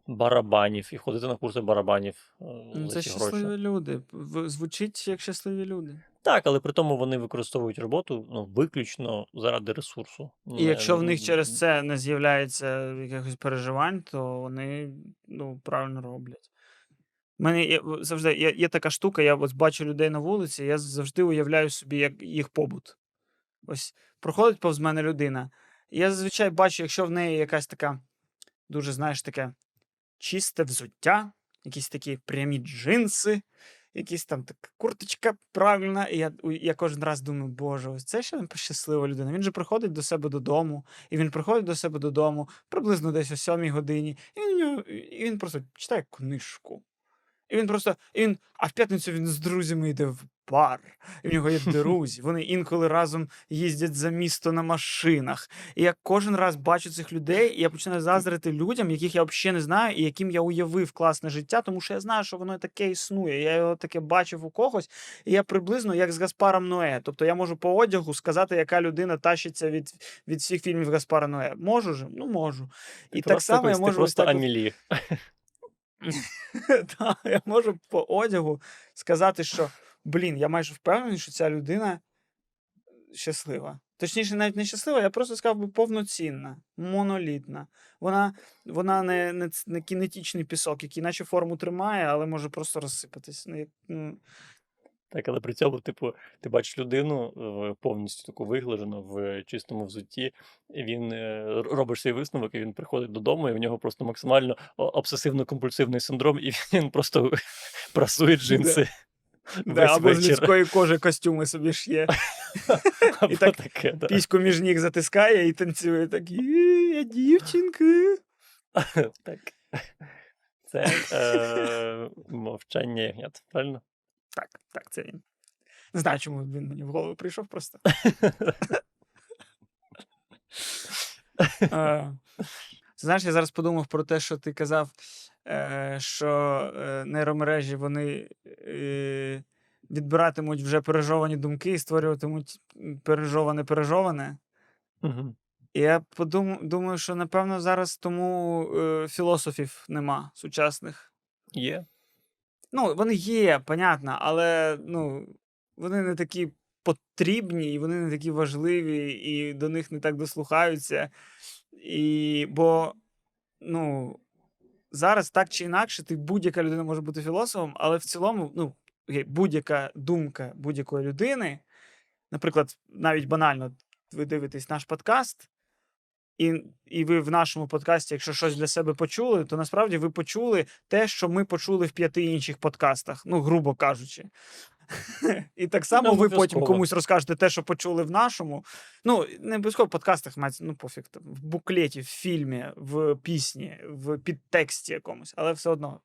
A: барабанів і ходити на курси барабанів
B: Ну, Це щасливі
A: гроші.
B: люди. Звучить як щасливі люди.
A: Так, але при тому вони використовують роботу ну, виключно заради ресурсу.
B: І якщо в них через це не з'являється якихось переживань, то вони ну, правильно роблять. У мене є, завжди є, є така штука, я ось бачу людей на вулиці, я завжди уявляю собі як їх побут. Ось проходить повз мене людина. і Я зазвичай бачу, якщо в неї якась така дуже, знаєш, таке чисте взуття, якісь такі прямі джинси, якісь там така курточка правильна. І я, я кожен раз думаю, боже, ось це ще щаслива людина. Він же приходить до себе додому, і він приходить до себе додому приблизно десь о сьомій годині, і він, і він просто читає книжку. І він просто, і він, а в п'ятницю він з друзями йде в бар. І в нього є друзі. Вони інколи разом їздять за місто на машинах. І я кожен раз бачу цих людей, і я починаю заздрити людям, яких я взагалі не знаю, і яким я уявив класне життя, тому що я знаю, що воно таке існує. Я його таке бачив у когось, і я приблизно як з Гаспаром Ное. Тобто я можу по одягу сказати, яка людина тащиться від, від всіх фільмів Гаспара Ное. Можу ж? Ну можу. І так
A: просто
B: само я можу ось
A: просто
B: так
A: Амілі.
B: Та, я можу по одягу сказати, що блін, я майже впевнений, що ця людина щаслива. Точніше, навіть не щаслива, я просто сказав би повноцінна, монолітна. Вона, вона не, не, не кінетичний пісок, який наче форму тримає, але може просто розсипатись. Ну, ну,
A: Так, але при цьому, типу, ти бачиш людину е, повністю таку виглажену в чистому взутті, і він е, робиш свій висновок, і він приходить додому, і в нього просто максимально обсесивно-компульсивний синдром, і він просто прасує джинси.
B: да, або з людської кожи костюми собі ж є.
A: Або
B: так. Піську між ніг затискає і танцює так. «Е, Я дівчинка.
A: Так. Це е, мовчання ягнят, правильно?
B: Так, так, це він. Не знаю, чому він мені в голову прийшов просто. Е, Знаєш, я зараз подумав про те, що ти казав, е, що е, нейромережі вони відбиратимуть вже пережовані думки і створюватимуть пережоване пережоване. Я подум, думаю, що напевно зараз тому філософів нема сучасних.
A: Є.
B: Ну, вони є, понятно, але ну, вони не такі потрібні, і вони не такі важливі, і до них не так дослухаються. І, бо, ну, зараз так чи інакше, ти будь-яка людина може бути філософом, але в цілому, ну, будь-яка думка будь-якої людини, наприклад, навіть банально, ви дивитесь наш подкаст, і, і ви в нашому подкасті, якщо щось для себе почули, то насправді ви почули те, що ми почули в п'яти інших подкастах, ну, грубо кажучи. І так само ви потім комусь розкажете те, що почули в нашому. Ну, не обов'язково в подкастах мається, ну пофіг там, в буклеті, в фільмі, в пісні, в підтексті якомусь, але все одно.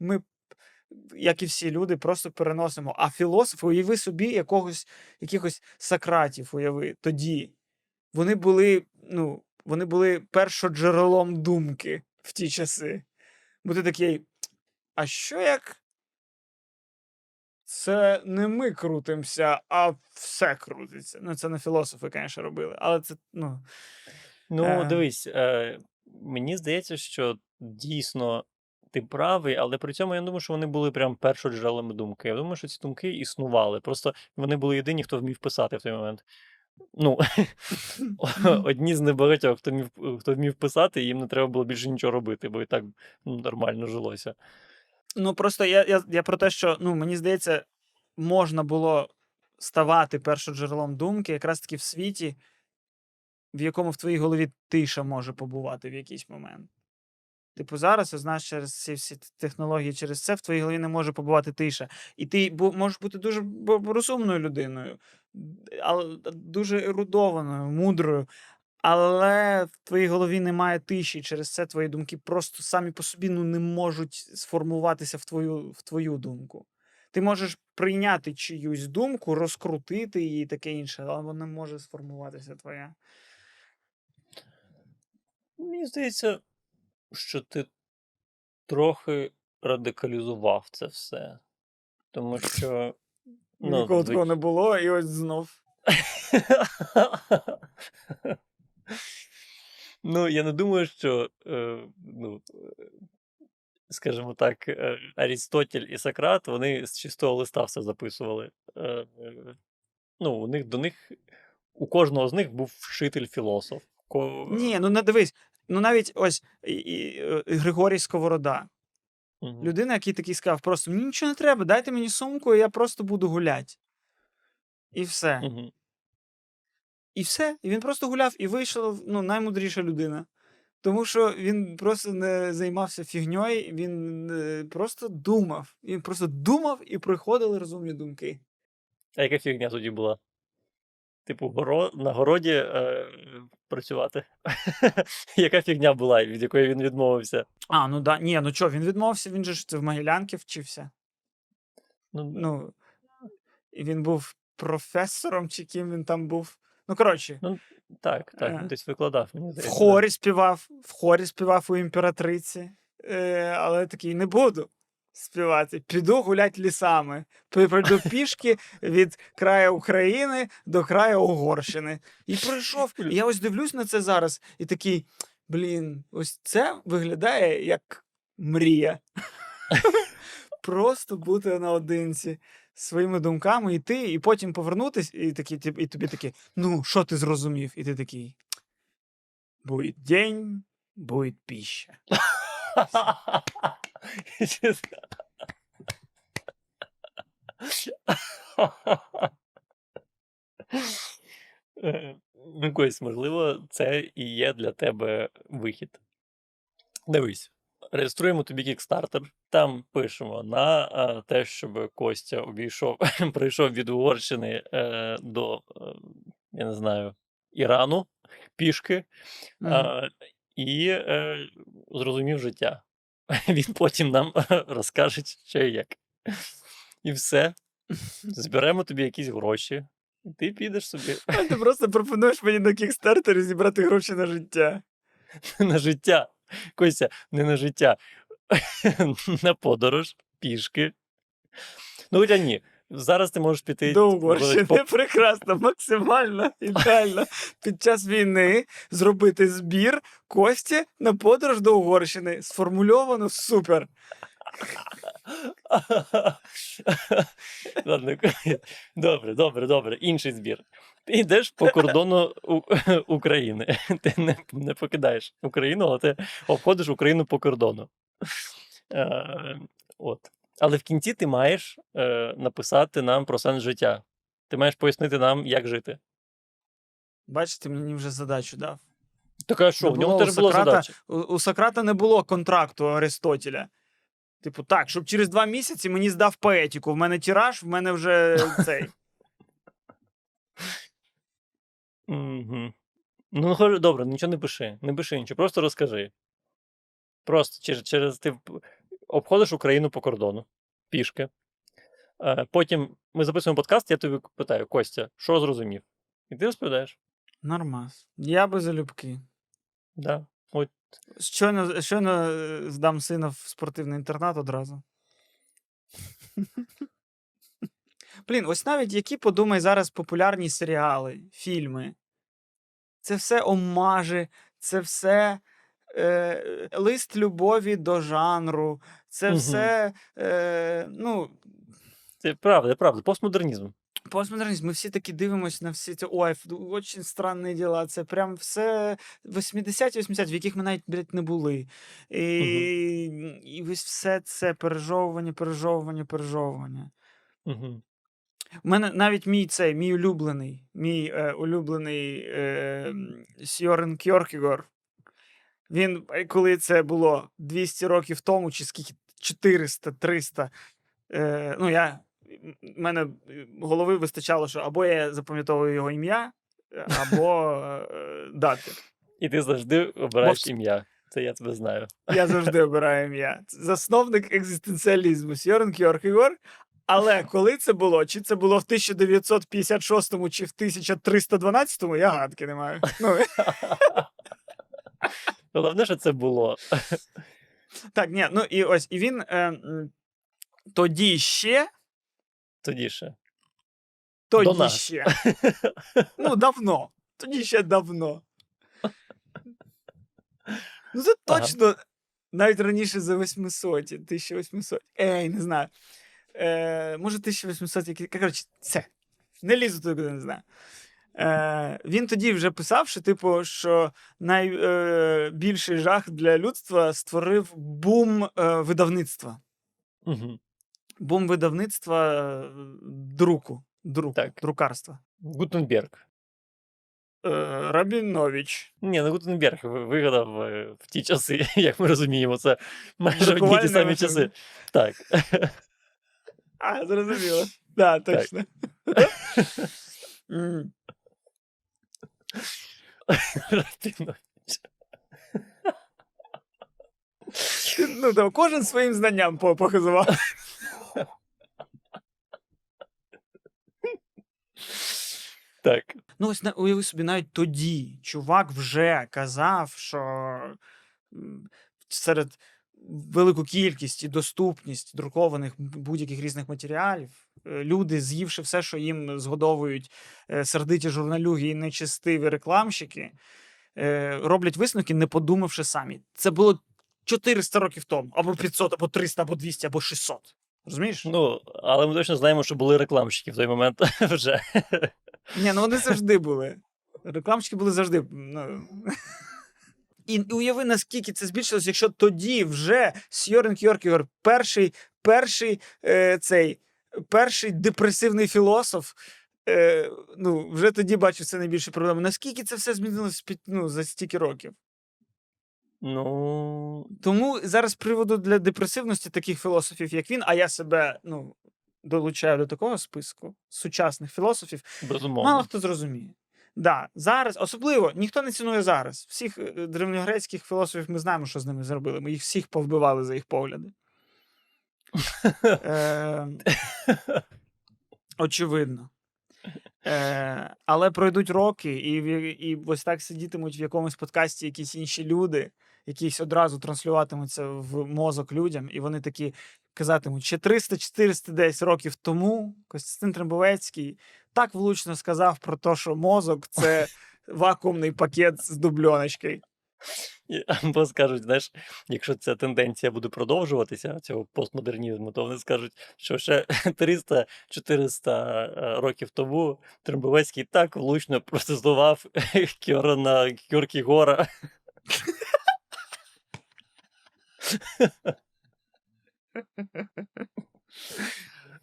B: Ми, як і всі люди, просто переносимо. А філософи, уяви собі якогось, якихось Сократів, уяви, тоді. Вони були, ну, вони були першоджерелом думки в ті часи. Бо ти такий, а що як? Це не ми крутимося, а все крутиться. Ну, це не філософи, звісно, робили, але це, ну.
A: Ну,
B: Е.
A: дивись, е, мені здається, що дійсно ти правий, але при цьому я не думаю, що вони були прям першоджерелами думки. Я думаю, що ці думки існували. Просто вони були єдині, хто вмів писати в той момент. Ну, одні з небагатьох, хто вмів, хто вмів писати, їм не треба було більше нічого робити, бо і так ну, нормально жилося.
B: Ну, просто я, я, я про те, що ну, мені здається, можна було ставати першоджерелом думки якраз таки в світі, в якому в твоїй голові тиша може побувати в якийсь момент. Типу, зараз, знаєш, через ці всі технології, через це в твоїй голові не може побувати тиша. І ти можеш бути дуже розумною людиною, але дуже ерудованою, мудрою. Але в твоїй голові немає тиші, через це твої думки просто самі по собі ну, не можуть сформуватися в твою, в твою думку. Ти можеш прийняти чиюсь думку, розкрутити її і таке інше, але вона може сформуватися твоя.
A: Мені здається, що ти трохи радикалізував це все. Тому що. Ну,
B: Ніколи
A: звич-
B: такого не було, і ось знов.
A: Ну, я не думаю, що е, ну, е, скажімо так, е, Арістотель і Сократ, вони з чистого листа все записували. Е, е, Ну, у них до них у кожного з них був вчитель філософ. Ко...
B: Ні, ну не дивись. Ну навіть ось і, і, е, Григорій Сковорода.
A: Мгм.
B: Людина, який такий сказав, просто мені нічого не треба, дайте мені сумку, і я просто буду гуляти. І все.
A: Мгм.
B: І все. І він просто гуляв і вийшов ну, наймудріша людина. Тому що він просто не займався фігньою, він е, просто думав. Він просто думав і приходили розумні думки.
A: А яка фігня тоді була? Типу, горо... на городі е... працювати. Яка фігня була, від якої він відмовився?
B: А, ну да. Ні, ну що, він відмовився, він же ж це в Могилянки вчився.
A: Ну,
B: Ну, і він був професором, чи ким він там був. Ну, коротше,
A: так, так,
B: е,
A: він десь викладав, мені
B: в хорі співав, в хорі співав у імператриці, е, але такий не буду співати. Піду гулять лісами. Пройду пішки від краю України до краю Угорщини. І пройшов. І я ось дивлюсь на це зараз, і такий: блін, ось це виглядає як мрія. Просто бути наодинці своїми думками, йти, і потім повернутись, і, такі, і тобі такі, ну, що ти зрозумів? І ти такий. Будет день, будет пища.
A: Е, Ну, Кость, можливо, це і є для тебе вихід. Дивись, реєструємо тобі кікстартер. Там пишемо на е, те, щоб Костя обійшов, прийшов від Угорщини е, до, е, я не знаю, Ірану пішки
B: Мгм.
A: е, і е, зрозумів життя. Він потім нам розкаже, що і як. І все. Зберемо тобі якісь гроші, і ти підеш собі
B: А ти просто пропонуєш мені на кікстартері зібрати гроші на життя.
A: на життя. Костя, не на життя, на подорож, пішки. Ну, хоча ні. Зараз ти можеш піти.
B: До Угорщини
A: по-
B: прекрасно, максимально ідеально. Під час війни зробити збір Кості на подорож до Угорщини. Сформульовано супер.
A: Ладно, добре, добре, добре. Інший збір. Ти йдеш по кордону України. Ти не, не покидаєш Україну, але ти обходиш Україну по кордону. Е, от. Але в кінці ти маєш е, написати нам про сенс життя. Ти маєш пояснити нам, як жити.
B: Бачите, мені вже задачу дав.
A: Так а що,
B: Не
A: в ньому
B: було
A: теж була
B: Сократа-
A: задача.
B: У, у Сократа не було контракту Аристотеля. Типу, так, щоб через два місяці мені здав поетику. В мене тираж, в мене вже цей.
A: Угу. Ну, хо- добре, нічого не пиши. Не пиши нічого, просто розкажи. Просто через, через ти п- обходиш Україну по кордону пішки. Е, потім ми записуємо подкаст, я тобі питаю, Костя, що зрозумів? І ти розповідаєш.
B: Нормас. Я би залюбки.
A: Да. От.
B: Щойно, щойно е, здам сина в спортивний інтернат одразу. Блін, ось навіть які подумай зараз популярні серіали, фільми. Це все омажі, це все е, лист любові до жанру, це
A: Мгм.
B: все. Е, ну,
A: Це правда, правда, постмодернізм.
B: Постмодернізм, ми всі такі дивимося на всі ці ой, дуже странні діла. Це прям все 80-80, в яких ми навіть блядь, не були. І, і ось все це пережовування, пережовування, пережовування.
A: Угу.
B: У мене навіть мій цей, мій улюблений, мій е, улюблений е, Сьорен Кьоркігор. Він, е, коли це було 200 років тому, чи скільки 400, 300, е, ну я. мене е, голови вистачало, що або я запам'ятовую його ім'я, е, або е, дати.
A: І ти завжди обираєш
B: Мовс-
A: ім'я. Це я тебе знаю.
B: Я завжди обираю ім'я. Засновник екзистенціалізму Сьорен Кьоркігор. Але коли це було? Чи це було в 1956 чи в 1312, я гадки не маю. Ну,
A: Головне, що це було.
B: так, ні, ну і ось, і він е, тоді ще,
A: Тоді ще.
B: тоді
A: нас.
B: ще. Ну, давно. Тоді ще давно. Ну, це
A: Ага.
B: точно Навіть раніше за 800, 1800. Ей, не знаю. Е, може, 1800, які. Коротше, це. Не лізу туди, куди не знаю. Е, він тоді вже писав, що, типу, що найбільший е, жах для людства створив бум е, видавництва.
A: Угу.
B: Бум видавництва е, друку, друку
A: Так.
B: друкарства.
A: Гутенберг.
B: Е, Рабінович.
A: Ні, ну Гутенберг вигадав в ті часи, як ми розуміємо, це майже одні ті самі часи. Так.
B: А, зрозуміло. Да, точно. М.
A: Рабінович.
B: Ну, да, кожен своїм знанням по- похизував.
A: Так.
B: Ну, ось на- уяви собі, навіть тоді чувак вже казав, що м, серед велику кількість і доступність друкованих будь-яких різних матеріалів, е, люди, з'ївши все, що їм згодовують е, сердиті журналюги і нечестиві рекламщики, е, роблять висновки, не подумавши самі. Це було 400 років тому, або 500, або 300, або 200, або 600. Розумієш?
A: Ну, але ми точно знаємо, що були рекламщики в той момент вже.
B: Ні, ну вони завжди були. Рекламщики були завжди. Ну. І уяви, наскільки це збільшилось, якщо тоді вже Сьорен Кьоркігор, перший, перший е, цей, перший депресивний філософ, е, ну, вже тоді бачив це найбільше проблема. Наскільки це все змінилось під- ну, за стільки років?
A: Ну,
B: Тому зараз приводу для депресивності таких філософів, як він, а я себе ну, долучаю до такого списку сучасних філософів,
A: безумовно.
B: Мало хто зрозуміє. Да, зараз, особливо, ніхто не цінує зараз. Всіх е, древньогрецьких філософів ми знаємо, що з ними зробили. Ми їх всіх повбивали за їх погляди. Е, очевидно. Е, але пройдуть роки, і, і ось так сидітимуть в якомусь подкасті якісь інші люди, якісь одразу транслюватимуться в мозок людям, і вони такі казатимуть, ще 300-400 десь років тому Костянтин Трембовецький так влучно сказав про те, що мозок це вакуумний пакет з дубльоночкою.
A: Або скажуть, знаєш, якщо ця тенденція буде продовжуватися, цього постмодернізму, то вони скажуть, що ще 300-400 е, років тому Трембовецький так влучно протестував Кьорана Кьоркігора.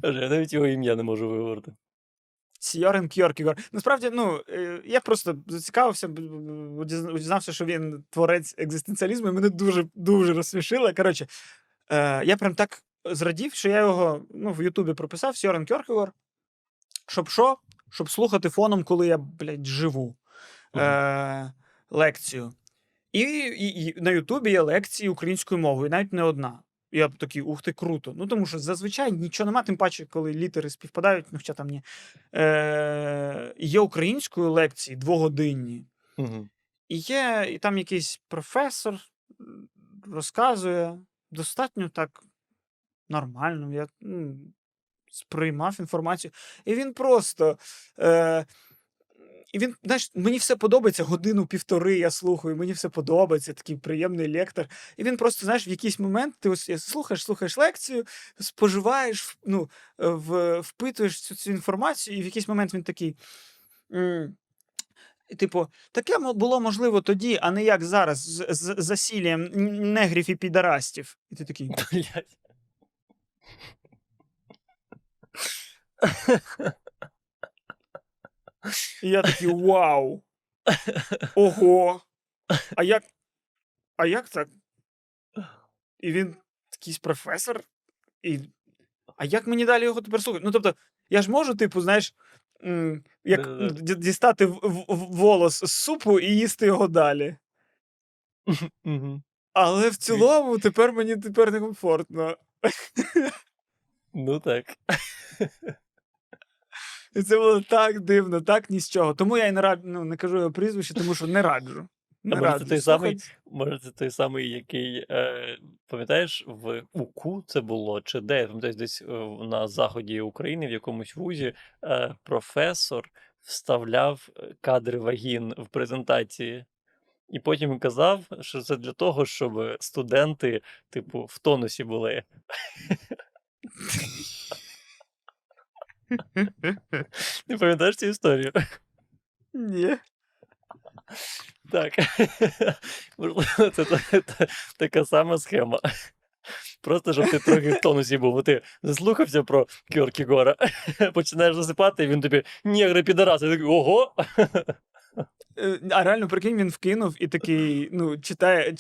A: Я навіть його ім'я не можу виговорити.
B: Сьорен Кьоркігор. Насправді, ну, е, я просто зацікавився, дізнався, що він творець екзистенціалізму, і мене дуже дуже розсмішило. Коротше, е, я прям так зрадів, що я його ну, в Ютубі прописав Сьорен Кьоркігор. Щоб що? Щоб слухати фоном, коли я, блядь, живу. Е, лекцію. І, і, і на Ютубі є лекції українською мовою, навіть не одна. Я б такий, ух ти, круто. Ну тому що зазвичай нічого нема, тим паче, коли літери співпадають, ну хоча там ні. Е, є українською лекції двогодинні.
A: Мгм.
B: І є, і там якийсь професор розказує достатньо так нормально. Я ну, сприймав інформацію. І він просто. Е, і він, знаєш, мені все подобається, годину-півтори я слухаю, мені все подобається, такий приємний лектор. І він просто, знаєш, в якийсь момент ти ось слухаєш, слухаєш лекцію, споживаєш, ну, е, в, впитуєш цю, цю інформацію, і в якийсь момент він такий. Типу, таке було можливо тоді, а не як зараз, з, з засіллям негрів і підарастів. І ти такий. І я такий вау. Ого. А як. А як так? І він якийсь професор. І... А як мені далі його тепер слухати? Ну, тобто, я ж можу, типу, знаєш, як дістати в- в- волос з супу і їсти його далі. Але в цілому тепер мені тепер некомфортно.
A: Ну так.
B: І це було так дивно, так ні з чого. Тому я і не раджу, ну, не кажу його прізвище, тому що не раджу. Не
A: може, це той самий? Може, це той самий, який, е, пам'ятаєш, в УКУ це було, чи де? Я пам'ятаю, десь е, на заході України, в якомусь вузі, е, професор вставляв е, кадри вагін в презентації. І потім казав, що це для того, щоб студенти, типу, в тонусі були. Не пам'ятаєш цю історію?
B: Ні.
A: Так. Можливо, це та- та- така сама схема. Просто щоб ти трохи в тонусі був, бо ти заслухався про Кьоркігора, починаєш засипати, і він тобі нігри підараси. Ти такий, ого!
B: Е, А реально, прикинь, він вкинув і такий, ну, читає,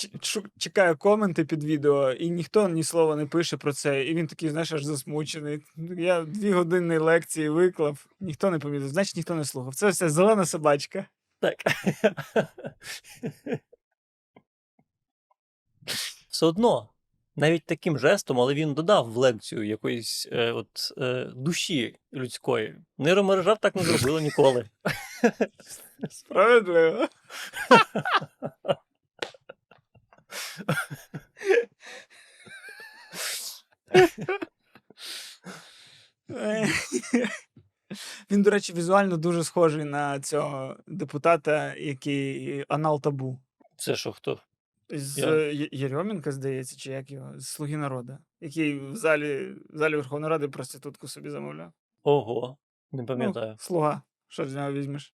B: чекає коменти під відео, і ніхто ні слова не пише про це. І він такий, знаєш, аж засмучений. Я дві години лекції виклав, ніхто не помітив, значить ніхто не слухав. Це все зелена собачка.
A: Так. Все одно, навіть таким жестом, але він додав в лекцію якоїсь е, от, е, душі людської. Нейромережа так не зробила ніколи.
B: Справедливо. Він, до речі, візуально дуже схожий на цього депутата, який анал табу.
A: Це що хто?
B: З
A: Я-
B: Є- Єрьомінка, здається, чи як його? З Слуги народу, який в залі, в залі Верховної Ради проститутку собі замовляв.
A: Ого, не
B: Ну,
A: пам'ятаю.
B: слуга. Що з нього візьмеш?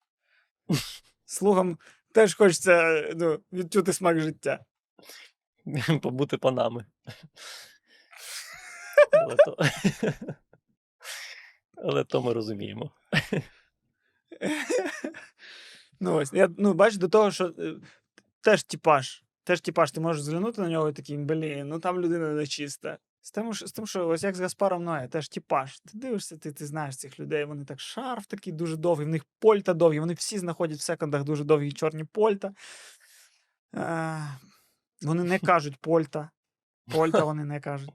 B: Слугам теж хочеться ну, відчути смак життя.
A: Побути панами. Але то... Але то ми розуміємо.
B: Ну, ось, я, ну, бачиш, до того, що е, теж типаж. Теж типаж, ти можеш зглянути на нього і такий, блін, ну там людина нечиста. З тим, що, з тим, що ось як з Гаспаром Ноє, теж типаж. Ти дивишся, ти, ти знаєш цих людей, вони так шарф такий дуже довгий, в них польта довгі, вони всі знаходять в секондах дуже довгі чорні польта. Е, вони не кажуть польта. Польта вони не кажуть.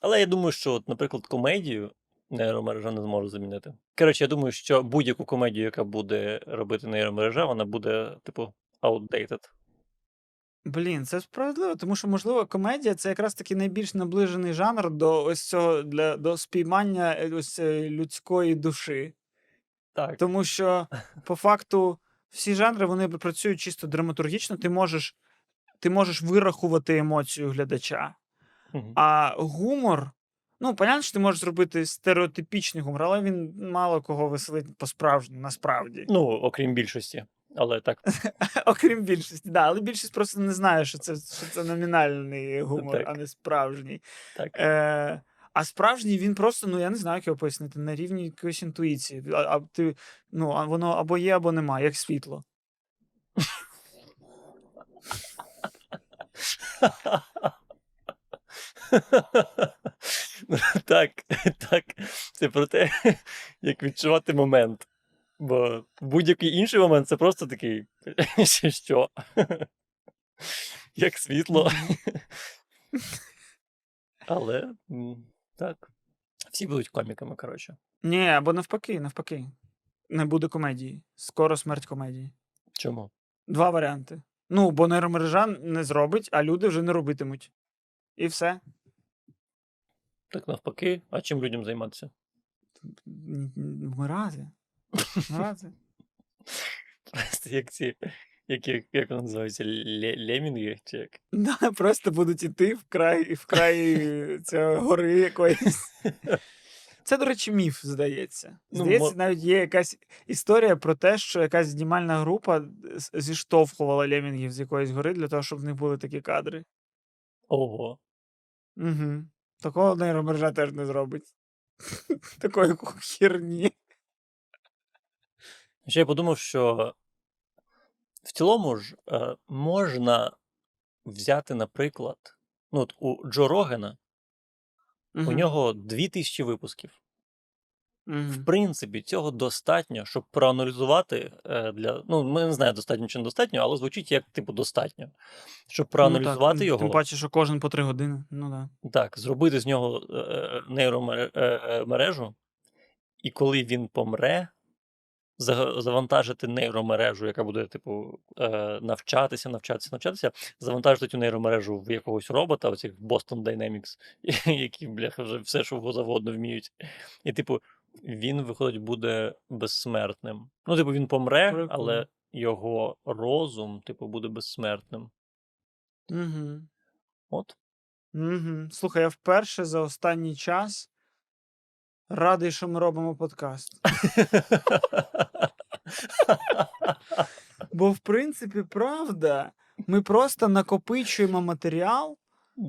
A: Але я думаю, що, от, наприклад, комедію нейромережа не зможе замінити. Коротше, я думаю, що будь-яку комедію, яка буде робити нейромережа, вона буде, типу, outdated.
B: Блін, це справедливо, тому що, можливо, комедія це якраз таки найбільш наближений жанр до ось цього для до спіймання е, ось людської душі.
A: Так.
B: Тому що, по факту, всі жанри вони працюють чисто драматургічно. Ти можеш, ти можеш вирахувати емоцію глядача.
A: Мгм.
B: А гумор, ну, понятно, що ти можеш зробити стереотипічний гумор, але він мало кого веселить по-справжньому, насправді.
A: Ну, окрім більшості. Але так.
B: Окрім більшості, да, але більшість просто не знає, що це, що це номінальний гумор,
A: Так.
B: а не справжній.
A: так.
B: Е, а справжній він просто, ну я не знаю, як його пояснити, на рівні якоїсь інтуїції. А, а ти, ну, а воно або є, або нема, як світло.
A: Так, так. Це про те, як відчувати момент. Бо будь-який інший момент це просто такий. «Ще Що? Як світло. Але так. Всі будуть коміками, коротше.
B: Ні, або навпаки, навпаки. Не буде комедії. Скоро смерть комедії.
A: Чому?
B: Два варіанти. Ну, бо нейромережа не зробить, а люди вже не робитимуть. І все.
A: Так навпаки, а чим людям займатися?
B: Вмирати. Вмирати.
A: Просто як ці, як, як, як вони називаються, ле, лемінги? Чи як?
B: Да, просто будуть іти в край, в край цього гори якоїсь. Це, до речі, міф, здається.
A: Ну,
B: Здається, навіть є якась історія про те, що якась знімальна група зіштовхувала лемінгів з якоїсь гори для того, щоб в них були такі кадри.
A: Ого.
B: Угу. Такого нейромережа теж не зробить. Такої херні.
A: Ще я подумав, що в цілому ж е, можна взяти, наприклад, ну, от у Джо Рогена, у нього 2000 випусків. В принципі, цього достатньо, щоб проаналізувати е, для. Ну, ми не знаємо, достатньо чи недостатньо, але звучить як, типу, достатньо. Щоб проаналізувати його.
B: Тим паче, що кожен по три години. Ну да.
A: Так, зробити з нього е, нейромережу, і коли він помре, завантажити нейромережу, яка буде, типу, е, навчатися, навчатися, навчатися, завантажити цю нейромережу в якогось робота, оцих Boston Dynamics, які, бляха, вже все, що завгодно вміють. І, типу, він, виходить, буде безсмертним. Ну, типу, він помре,
B: Прикольно.
A: але його розум, типу, буде безсмертним.
B: Угу.
A: От.
B: Угу. Слухай, я вперше за останній час радий, що ми робимо подкаст. Бо, в принципі, правда, ми просто накопичуємо матеріал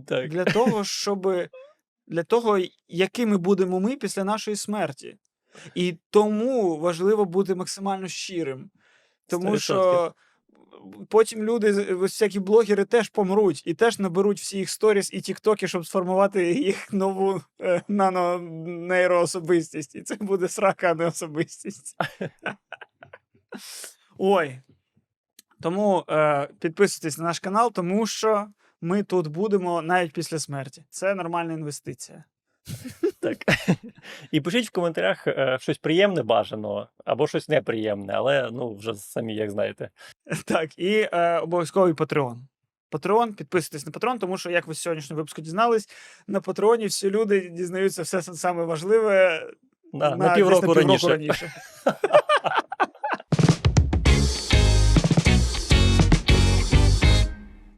A: Так.
B: для того, щоб для того, якими будемо ми після нашої смерті. І тому важливо бути максимально щирим. Тому
A: 100%.
B: що потім люди, ось всякі блогери теж помруть і теж наберуть всі їх сторіс і тіктоки, щоб сформувати їх нову е, нано-нейроособистість. І це буде срака, а не особистість. Ой. Тому е, підписуйтесь на наш канал, тому що ми тут будемо навіть після смерті. Це нормальна інвестиція.
A: Так. І пишіть в коментарях е, щось приємне бажано, або щось неприємне, але ну вже самі як знаєте.
B: Так, і е, обов'язковий Patreon. Patreon, підписуйтесь на Patreon, тому що, як ви з сьогоднішнього випуску дізнались, на Патреоні всі люди дізнаються все саме важливе
A: На, на,
B: десь
A: півроку
B: на півроку
A: раніше.
B: раніше.